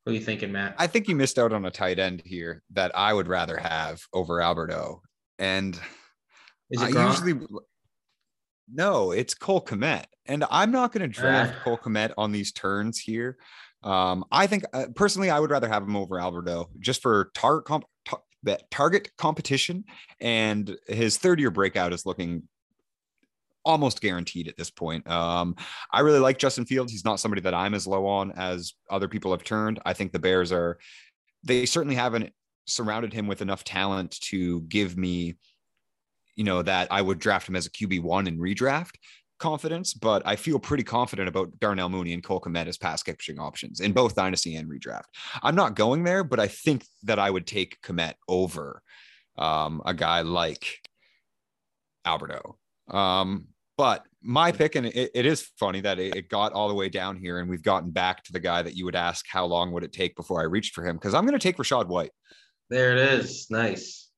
What are you thinking, Matt? I think you missed out on a tight end here that I would rather have over Alberto. And Is it Gronk? usually No, it's Cole Kmet. And I'm not going to draft Ah. Cole Kmet on these turns here. Um, I think uh, personally, I would rather have him over Alberto just for target comp- tar- that target competition. And his third year breakout is looking almost guaranteed at this point. Um, I really like Justin Fields. He's not somebody that I'm as low on as other people have turned. I think the Bears are, they certainly haven't surrounded him with enough talent to give me, you know, that I would draft him as a QB1 in redraft confidence, but I feel pretty confident about Darnell Mooney and Cole Kmet as pass catching options in both dynasty and redraft. I'm not going there, but I think that I would take Kmet over um, a guy like Alberto. Um, but my pick, and it, it is funny that it, it got all the way down here, and we've gotten back to the guy that you would ask how long would it take before I reached for him? Because I'm going to take Rachaad White. There it is. Nice.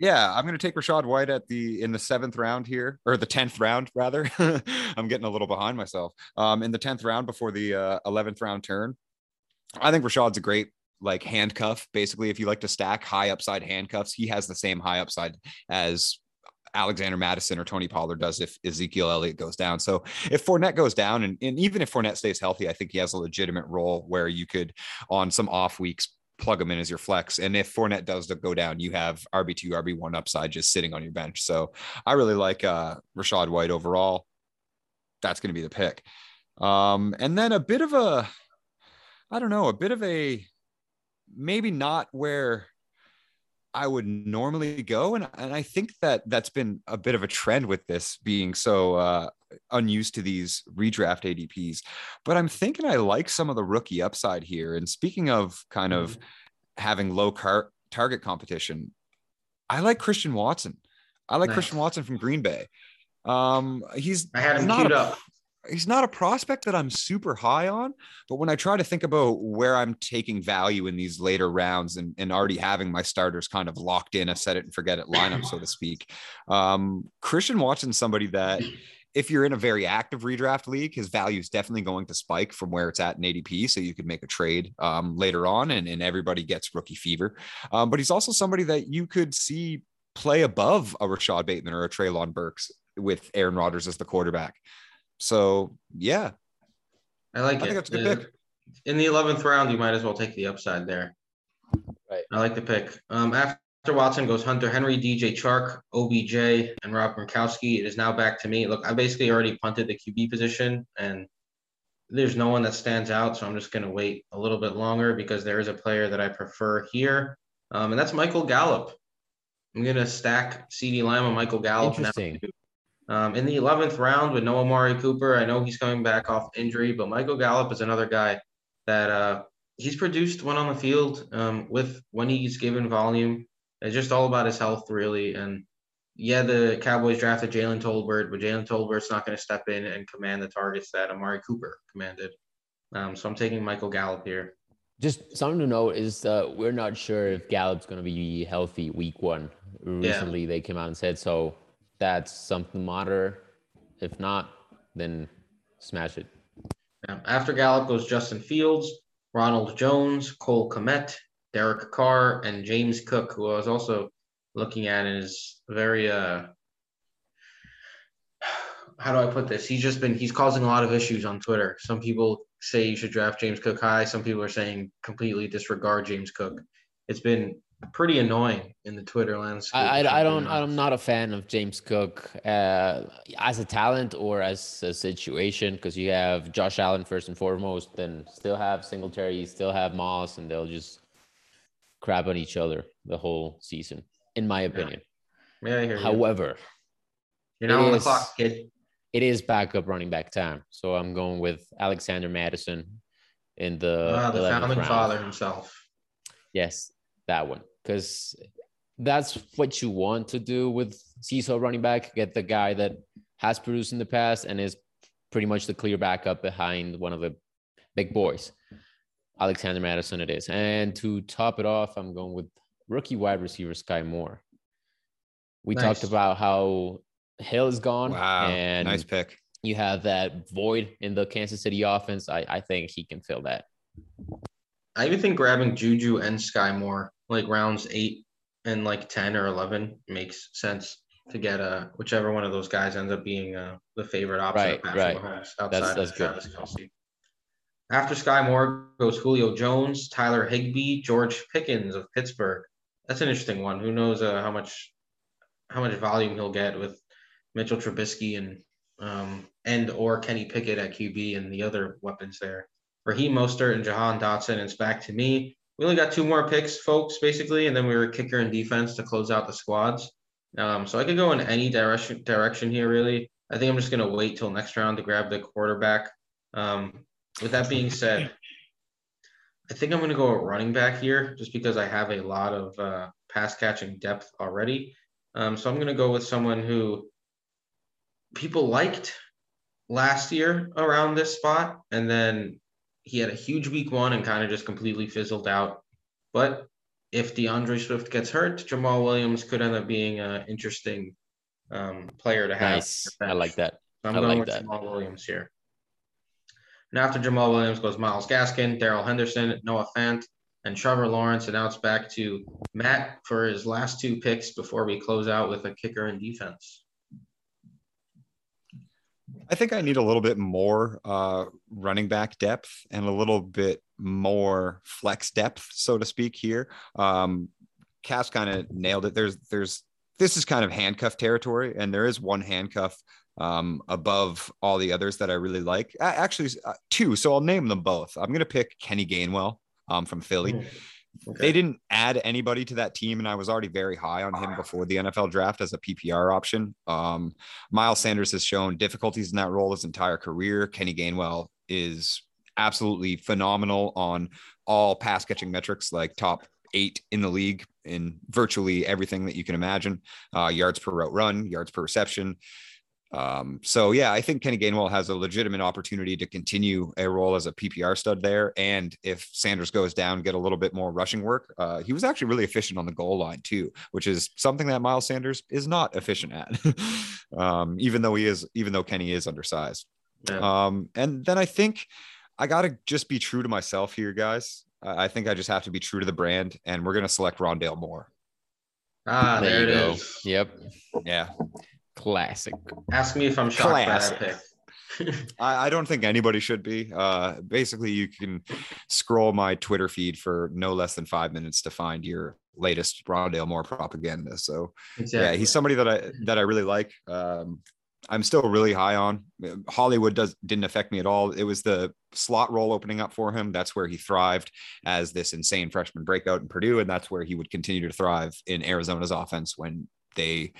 Yeah, I'm going to take Rachaad White at the in the seventh round here, or the tenth round rather. <laughs> I'm getting a little behind myself. Um, in the tenth round before the uh, eleventh round turn, I think Rachaad's a great like handcuff. Basically, if you like to stack high upside handcuffs, he has the same high upside as Alexander Mattison or Tony Pollard does if Ezekiel Elliott goes down. So if Fournette goes down, and, and even if Fournette stays healthy, I think he has a legitimate role where you could on some off weeks plug him in as your flex. And if Fournette does go down, you have RB2, RB1 upside just sitting on your bench. So I really like uh, Rachaad White overall. That's going to be the pick. Um, and then a bit of a, I don't know, a bit of a maybe not where I would normally go. And, and I think that that's been a bit of a trend with this being so uh, unused to these redraft ADPs. But I'm thinking I like some of the rookie upside here. And speaking of kind of having low car- target competition, I like Christian Watson. I like Nice. Christian Watson from Green Bay. Um, he's I had him queued a- up. He's not a prospect that I'm super high on, but when I try to think about where I'm taking value in these later rounds and, and already having my starters kind of locked in a set it and forget it lineup, so to speak, um, Christian Watson's somebody that if you're in a very active redraft league, his value is definitely going to spike from where it's at in ADP. So you could make a trade um, later on and, and everybody gets rookie fever. Um, but he's also somebody that you could see play above a Rashod Bateman or a Treylon Burks with Aaron Rodgers as the quarterback. So yeah, I like I it. think that's a good Uh, pick. In the eleventh round, you might as well take the upside there. Right. I like the pick. Um, after Watson goes Hunter Henry, DJ Chark, OBJ, and Rob Gronkowski. It is now back to me. Look, I basically already punted the QB position, and there's no one that stands out. So I'm just going to wait a little bit longer because there is a player that I prefer here, um, and that's Michael Gallup. I'm going to stack CeeDee Lamb and Michael Gallup. now. Um, in the 11th round with no Amari Cooper, I know he's coming back off injury, but Michael Gallup is another guy that uh, he's produced when on the field um, with when he's given volume. It's just all about his health, really. And yeah, the Cowboys drafted Jalen Tolbert, but Jalen Tolbert's not going to step in and command the targets that Amari Cooper commanded. Um, so I'm taking Michael Gallup here. Just something to note is uh, we're not sure if Gallup's going to be healthy week one. Recently, they came out and said so. That's something monitor. If not, then smash it. Um, after Gallup goes Justin Fields, Ronald Jones, Cole Kmet, Derek Carr, and James Cook, who I was also looking at and is very uh <sighs> how do I put this? He's just been he's causing a lot of issues on Twitter. Some people say you should draft James Cook high. Some people are saying completely disregard James Cook. It's been pretty annoying in the Twitter landscape. I, I, I don't. I'm not a fan of James Cook uh, as a talent or as a situation because you have Josh Allen first and foremost, then still have Singletary, you still have Moss, and they'll just crap on each other the whole season, in my opinion. Yeah, I hear you. However, You're not on the clock, kid. it is backup running back time, so I'm going with Alexander Mattison in the, Ah, the founding round. father himself. Yes, that one. Because that's what you want to do with CISO running back. Get the guy that has produced in the past and is pretty much the clear backup behind one of the big boys. Alexander Mattison it is. And to top it off, I'm going with rookie wide receiver Skyy Moore. We Nice. talked about how Hill is gone. Wow, and nice pick. you have that void in the Kansas City offense. I, I think he can fill that. I even think grabbing Juju and Skyy Moore, like rounds eight and like 10 or 11, makes sense. to get uh, whichever one of those guys ends up being uh, the favorite option. Right, of right. Mahomes That's- that's of good. Travis Kelce. After Skyy Moore goes Julio Jones, Tyler Higbee, George Pickens of Pittsburgh. That's an interesting one. Who knows uh, how much how much volume he'll get with Mitchell Trubisky and um, and or Kenny Pickett at QB and the other weapons there. Raheem Mostert and Jahan Dotson. It's back to me. We only got two more picks, folks, basically, and then we were kicker and defense to close out the squads. Um, so I could go in any direction direction here, really. I think I'm just gonna wait till next round to grab the quarterback. Um, with that being said, I think I'm gonna go at running back here, just because I have a lot of uh, pass catching depth already. Um, so I'm gonna go with someone who people liked last year around this spot, and then he had a huge week one and kind of just completely fizzled out. But if D'Andre Swift gets hurt, Jamaal Williams could end up being an interesting um, player to have. Nice. I like that. So I'm I going like with that. Jamaal Williams here. And after Jamaal Williams goes Myles Gaskin, Darrell Henderson, Noah Fant, and Trevor Lawrence. And now it's back to Matt for his last two picks before we close out with a kicker and defense. I think I need a little bit more uh, running back depth and a little bit more flex depth, so to speak. Here, um, Cass kind of nailed it. There's, there's, this is kind of handcuff territory, and there is one handcuff um, above all the others that I really like. Actually, uh, two. So I'll name them both. I'm gonna pick Kenny Gainwell um, from Philly. Okay. They didn't add anybody to that team, and I was already very high on him before the NFL draft as a PPR option. Um, Miles Sanders has shown difficulties in that role his entire career. Kenny Gainwell is absolutely phenomenal on all pass catching metrics, like top eight in the league in virtually everything that you can imagine uh, yards per route run, yards per reception. Um, so yeah, I think Kenny Gainwell has a legitimate opportunity to continue a role as a PPR stud there. And if Sanders goes down, get a little bit more rushing work. Uh, he was actually really efficient on the goal line too, which is something that Miles Sanders is not efficient at. <laughs> um, even though he is, even though Kenny is undersized. Yeah. Um, and then I think I gotta just be true to myself here, guys. I I think I just have to be true to the brand, and we're gonna select Rondale Moore. ah, there there, you it go. is. Yep. Yeah, Classic. Ask me if I'm shocked by that pick. <laughs> I, I don't think anybody should be. Uh, basically, you can scroll my Twitter feed for no less than five minutes to find your latest Rondale Moore propaganda. So yeah, he's somebody that I that I really like. Um, I'm still really high on. Hollywood does didn't affect me at all. It was the slot role opening up for him. That's where he thrived as this insane freshman breakout in Purdue, and that's where he would continue to thrive in Arizona's offense when they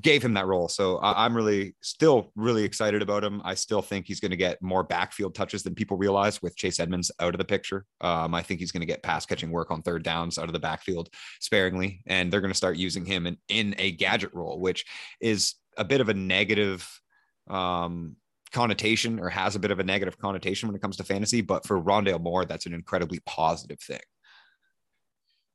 gave him that role. So I- I'm really still really excited about him. I still think he's going to get more backfield touches than people realize with Chase Edmonds out of the picture. Um, I think he's going to get pass catching work on third downs out of the backfield sparingly, and they're going to start using him in, in a gadget role, which is a bit of a negative um, connotation or has a bit of a negative connotation when it comes to fantasy. But for Rondale Moore, that's an incredibly positive thing.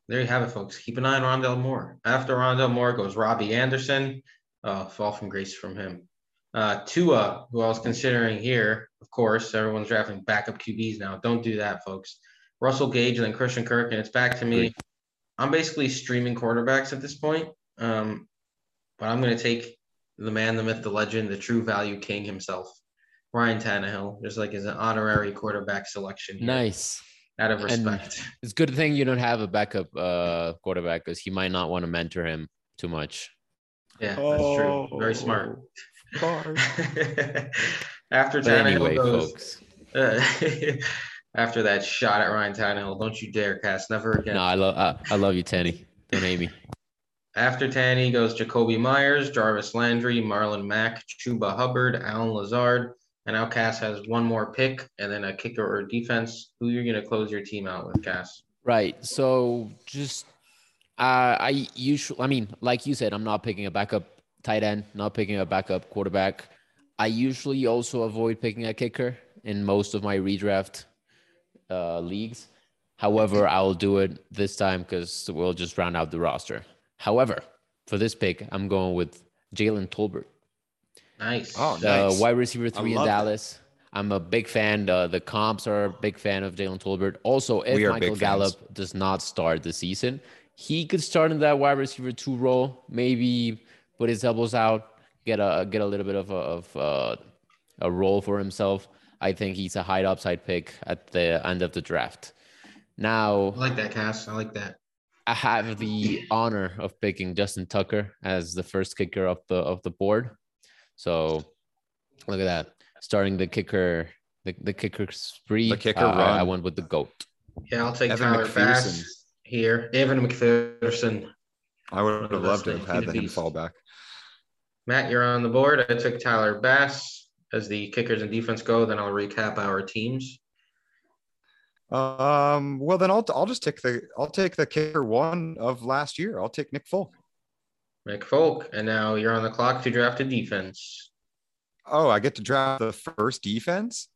There you have it, folks. Keep an eye on Rondale Moore. After Rondale Moore goes Robbie Anderson. Uh, fall from grace from him. Uh, Tua, who I was considering here, of course, everyone's drafting backup QBs now. Don't do that, folks. Russell Gage and then Christian Kirk, and it's back to me. I'm basically streaming quarterbacks at this point. Um, but I'm going to take the man, the myth, the legend, the true value king himself, Ryan Tannehill, just like as an honorary quarterback selection here, Nice. Out of And- respect. It's a good thing you don't have a backup uh, quarterback because he might not want to mentor him too much. Yeah, that's true. Very smart. <laughs> After But Tannehill anyway, goes, folks. uh, <laughs> after that shot at Ryan Tannehill, don't you dare cast never again. No, I love I, I love you, Tanny. Don't hate me. After Tanny goes Jakobi Meyers, Jarvis Landry, Marlon Mack, Chuba Hubbard, Allen Lazard, and now Cass has one more pick and then a kicker or defense. Who you're gonna close your team out with, Cass? Right. So just uh, I usually, I mean, like you said, I'm not picking a backup tight end, not picking a backup quarterback. I usually also avoid picking a kicker in most of my redraft uh, leagues. However, I'll do it this time because we'll just round out the roster. However, for this pick, I'm going with Jalen Tolbert. Nice. Oh, the Nice. wide receiver three in love that. Dallas. I'm a big fan. Uh, the comps are a big fan of Jalen Tolbert. Also, if Michael Gallup fans. does not start the season, he could start in that wide receiver two role, maybe put his elbows out, get a get a little bit of a, of uh, a role for himself. I think he's a high upside pick at the end of the draft. Now, I like that, Cass. I like that. I have the honor of picking Justin Tucker as the first kicker of the of the board. So look at that. Starting the kicker, the, the kicker spree. The kicker uh, I- I went with the goat. Yeah, I'll take Evan Tyler McPherson. Bass here. Evan McPherson. I would have loved to have names. had him fall back. Matt, you're on the board. I took Tyler Bass as the kickers and defense go. Then I'll recap our teams. Um, well then I'll I'll just take the I'll take the kicker one of last year. I'll take Nick Folk. Mick Folk, and now you're on the clock to draft a defense. Oh, I get to draft the first defense.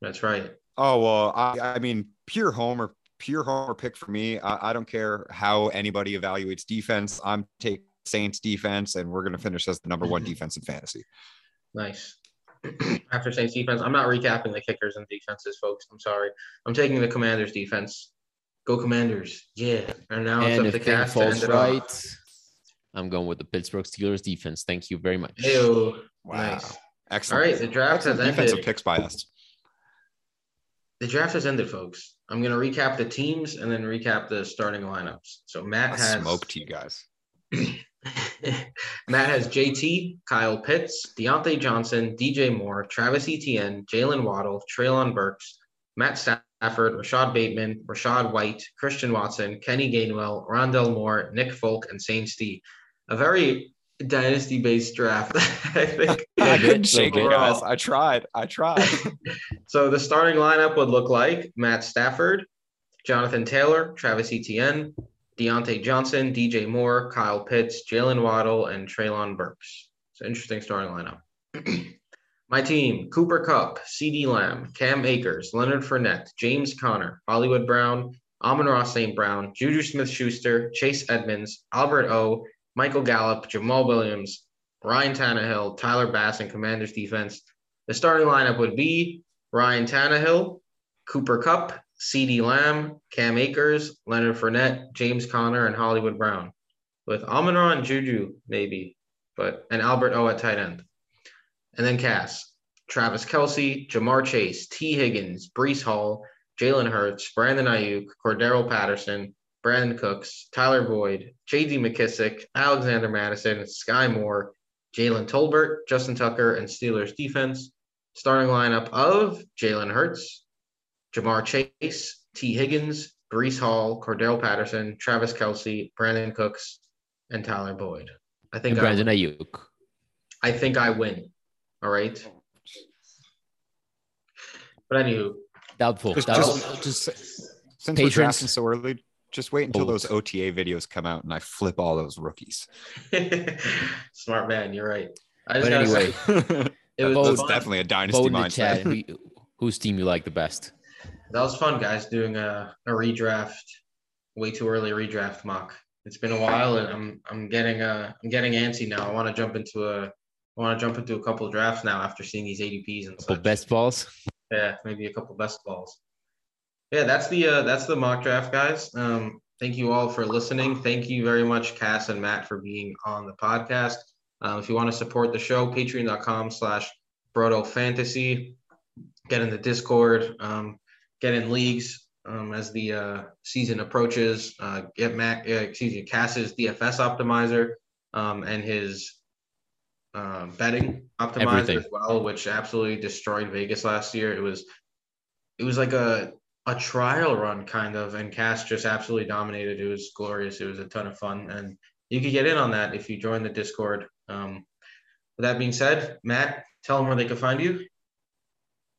That's right. Oh well, I I mean pure homer, pure homer pick for me. I, I don't care how anybody evaluates defense. I'm taking Saints defense, and we're gonna finish as the number one <laughs> defense in fantasy. Nice. <clears throat> After Saints defense, I'm not recapping the kickers and defenses, folks. I'm sorry. I'm taking the Commanders defense. Go Commanders! Yeah. And now and it's if up to King Cass to falls end it right, off. I'm going with the Pittsburgh Steelers defense. Thank you very much. Ew. Wow. Nice. Excellent. All right, the draft has Excellent defensive ended. picks by us. The draft has ended, folks. I'm gonna recap the teams and then recap the starting lineups. So Matt I has smoked you guys. <laughs> Matt has JT, Kyle Pitts, Diontae Johnson, DJ Moore, Travis Etienne, Jaylen Waddle, Treylon Burks, Matt Stafford, Rashod Bateman, Rachaad White, Christian Watson, Kenny Gainwell, Rondale Moore, Nick Folk, and Saint Steve. A very dynasty-based draft, <laughs> I think. I good, couldn't shake it, good. guys. I tried. I tried. <laughs> So the starting lineup would look like Matt Stafford, Jonathan Taylor, Travis Etienne, Diontae Johnson, DJ Moore, Kyle Pitts, Jaylen Waddle, and Treylon Burks. It's an interesting starting lineup. <clears throat> My team: Cooper Kupp, CeeDee Lamb, Cam Akers, Leonard Fournette, James Conner, Hollywood Brown, Amon-Ra St. Brown, Juju Smith-Schuster, Chase Edmonds, Albert O, Michael Gallup, Jamaal Williams, Ryan Tannehill, Tyler Bass, and Commanders defense. The starting lineup would be Ryan Tannehill, Cooper Kupp, CeeDee Lamb, Cam Akers, Leonard Fournette, James Conner, and Hollywood Brown, with Amon and Juju maybe, but and Albert O at tight end, and then Cass, Travis Kelce, Ja'Marr Chase, Tee Higgins, Breece Hall, Jalen Hurts, Brandon Aiyuk, Cordarrelle Patterson, Brandin Cooks, Tyler Boyd, J.D. McKissic, Alexander Mattison, Skyy Moore, Jalen Tolbert, Justin Tucker, and Steelers defense. Starting lineup of Jalen Hurts, Ja'Marr Chase, Tee Higgins, Breece Hall, Cordarrelle Patterson, Travis Kelce, Brandin Cooks, and Tyler Boyd. I think And I, Brandon Aiyuk. I think I win. All right. But anywho, Doubtful. Just- Doubtful. just- Just, Since we're Patrons. drafting so early, just wait until those OTA videos come out and I flip all those rookies. <laughs> smart man, you're right. I just But gotta anyway, say, <laughs> it was That's fun. definitely a dynasty vote chat. mindset. Who, whose team you like the best? That was fun, guys, doing a, a redraft, way too early redraft mock. It's been a while, and I'm I'm getting uh I'm getting antsy now. I want to jump into a I want to jump into a couple of drafts now after seeing these ADPs and For such. best balls. Yeah, maybe a couple best balls. Yeah, that's the uh, that's the mock draft, guys. Um, thank you all for listening. Thank you very much, Cass and Matt, for being on the podcast. Um, if you want to support the show, patreon.com slash Broto Fantasy. Get in the Discord, um, get in leagues um, as the uh, season approaches. Uh, get Matt, uh, excuse me, Cass's DFS optimizer um, and his uh, betting optimizer Everything. as well, which absolutely destroyed Vegas last year. It was it was like a a trial run kind of, and Cass just absolutely dominated. It was glorious. It was a ton of fun, and you could get in on that if you join the Discord. Um, with that being said, Matt, tell them where they can find you.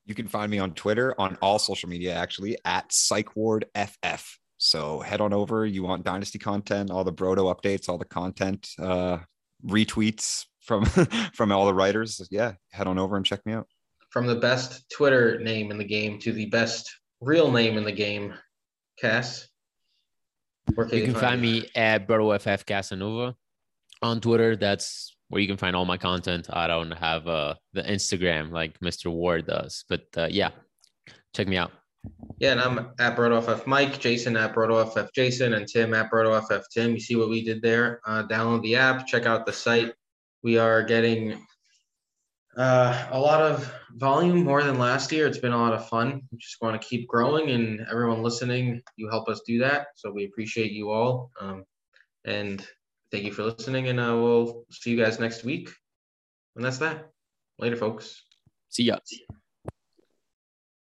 You can find me on Twitter, on all social media, actually, at PsychWardFF. So head on over. You want Dynasty content, all the Broto updates, all the content, uh, retweets from <laughs> from all the writers. Yeah, head on over and check me out. From the best Twitter name in the game to the best real name in the game, Cass. Where You can find me at BrotoFF Casanova on Twitter. That's where you can find all my content. I don't have uh, the Instagram like Mr. Ward does, but uh, yeah, check me out. Yeah, and I'm at BrotoFF Mike, Jason at BrotoFF Jason, and Tim at BrotoFF Tim. You see what we did there? Uh, download the app, check out the site. We are getting uh, a lot of volume more than last year. It's been a lot of fun. We just want to keep growing, and everyone listening, you help us do that. So we appreciate you all. Um, and thank you for listening. And uh, we'll see you guys next week. And that's that. Later, folks. See ya.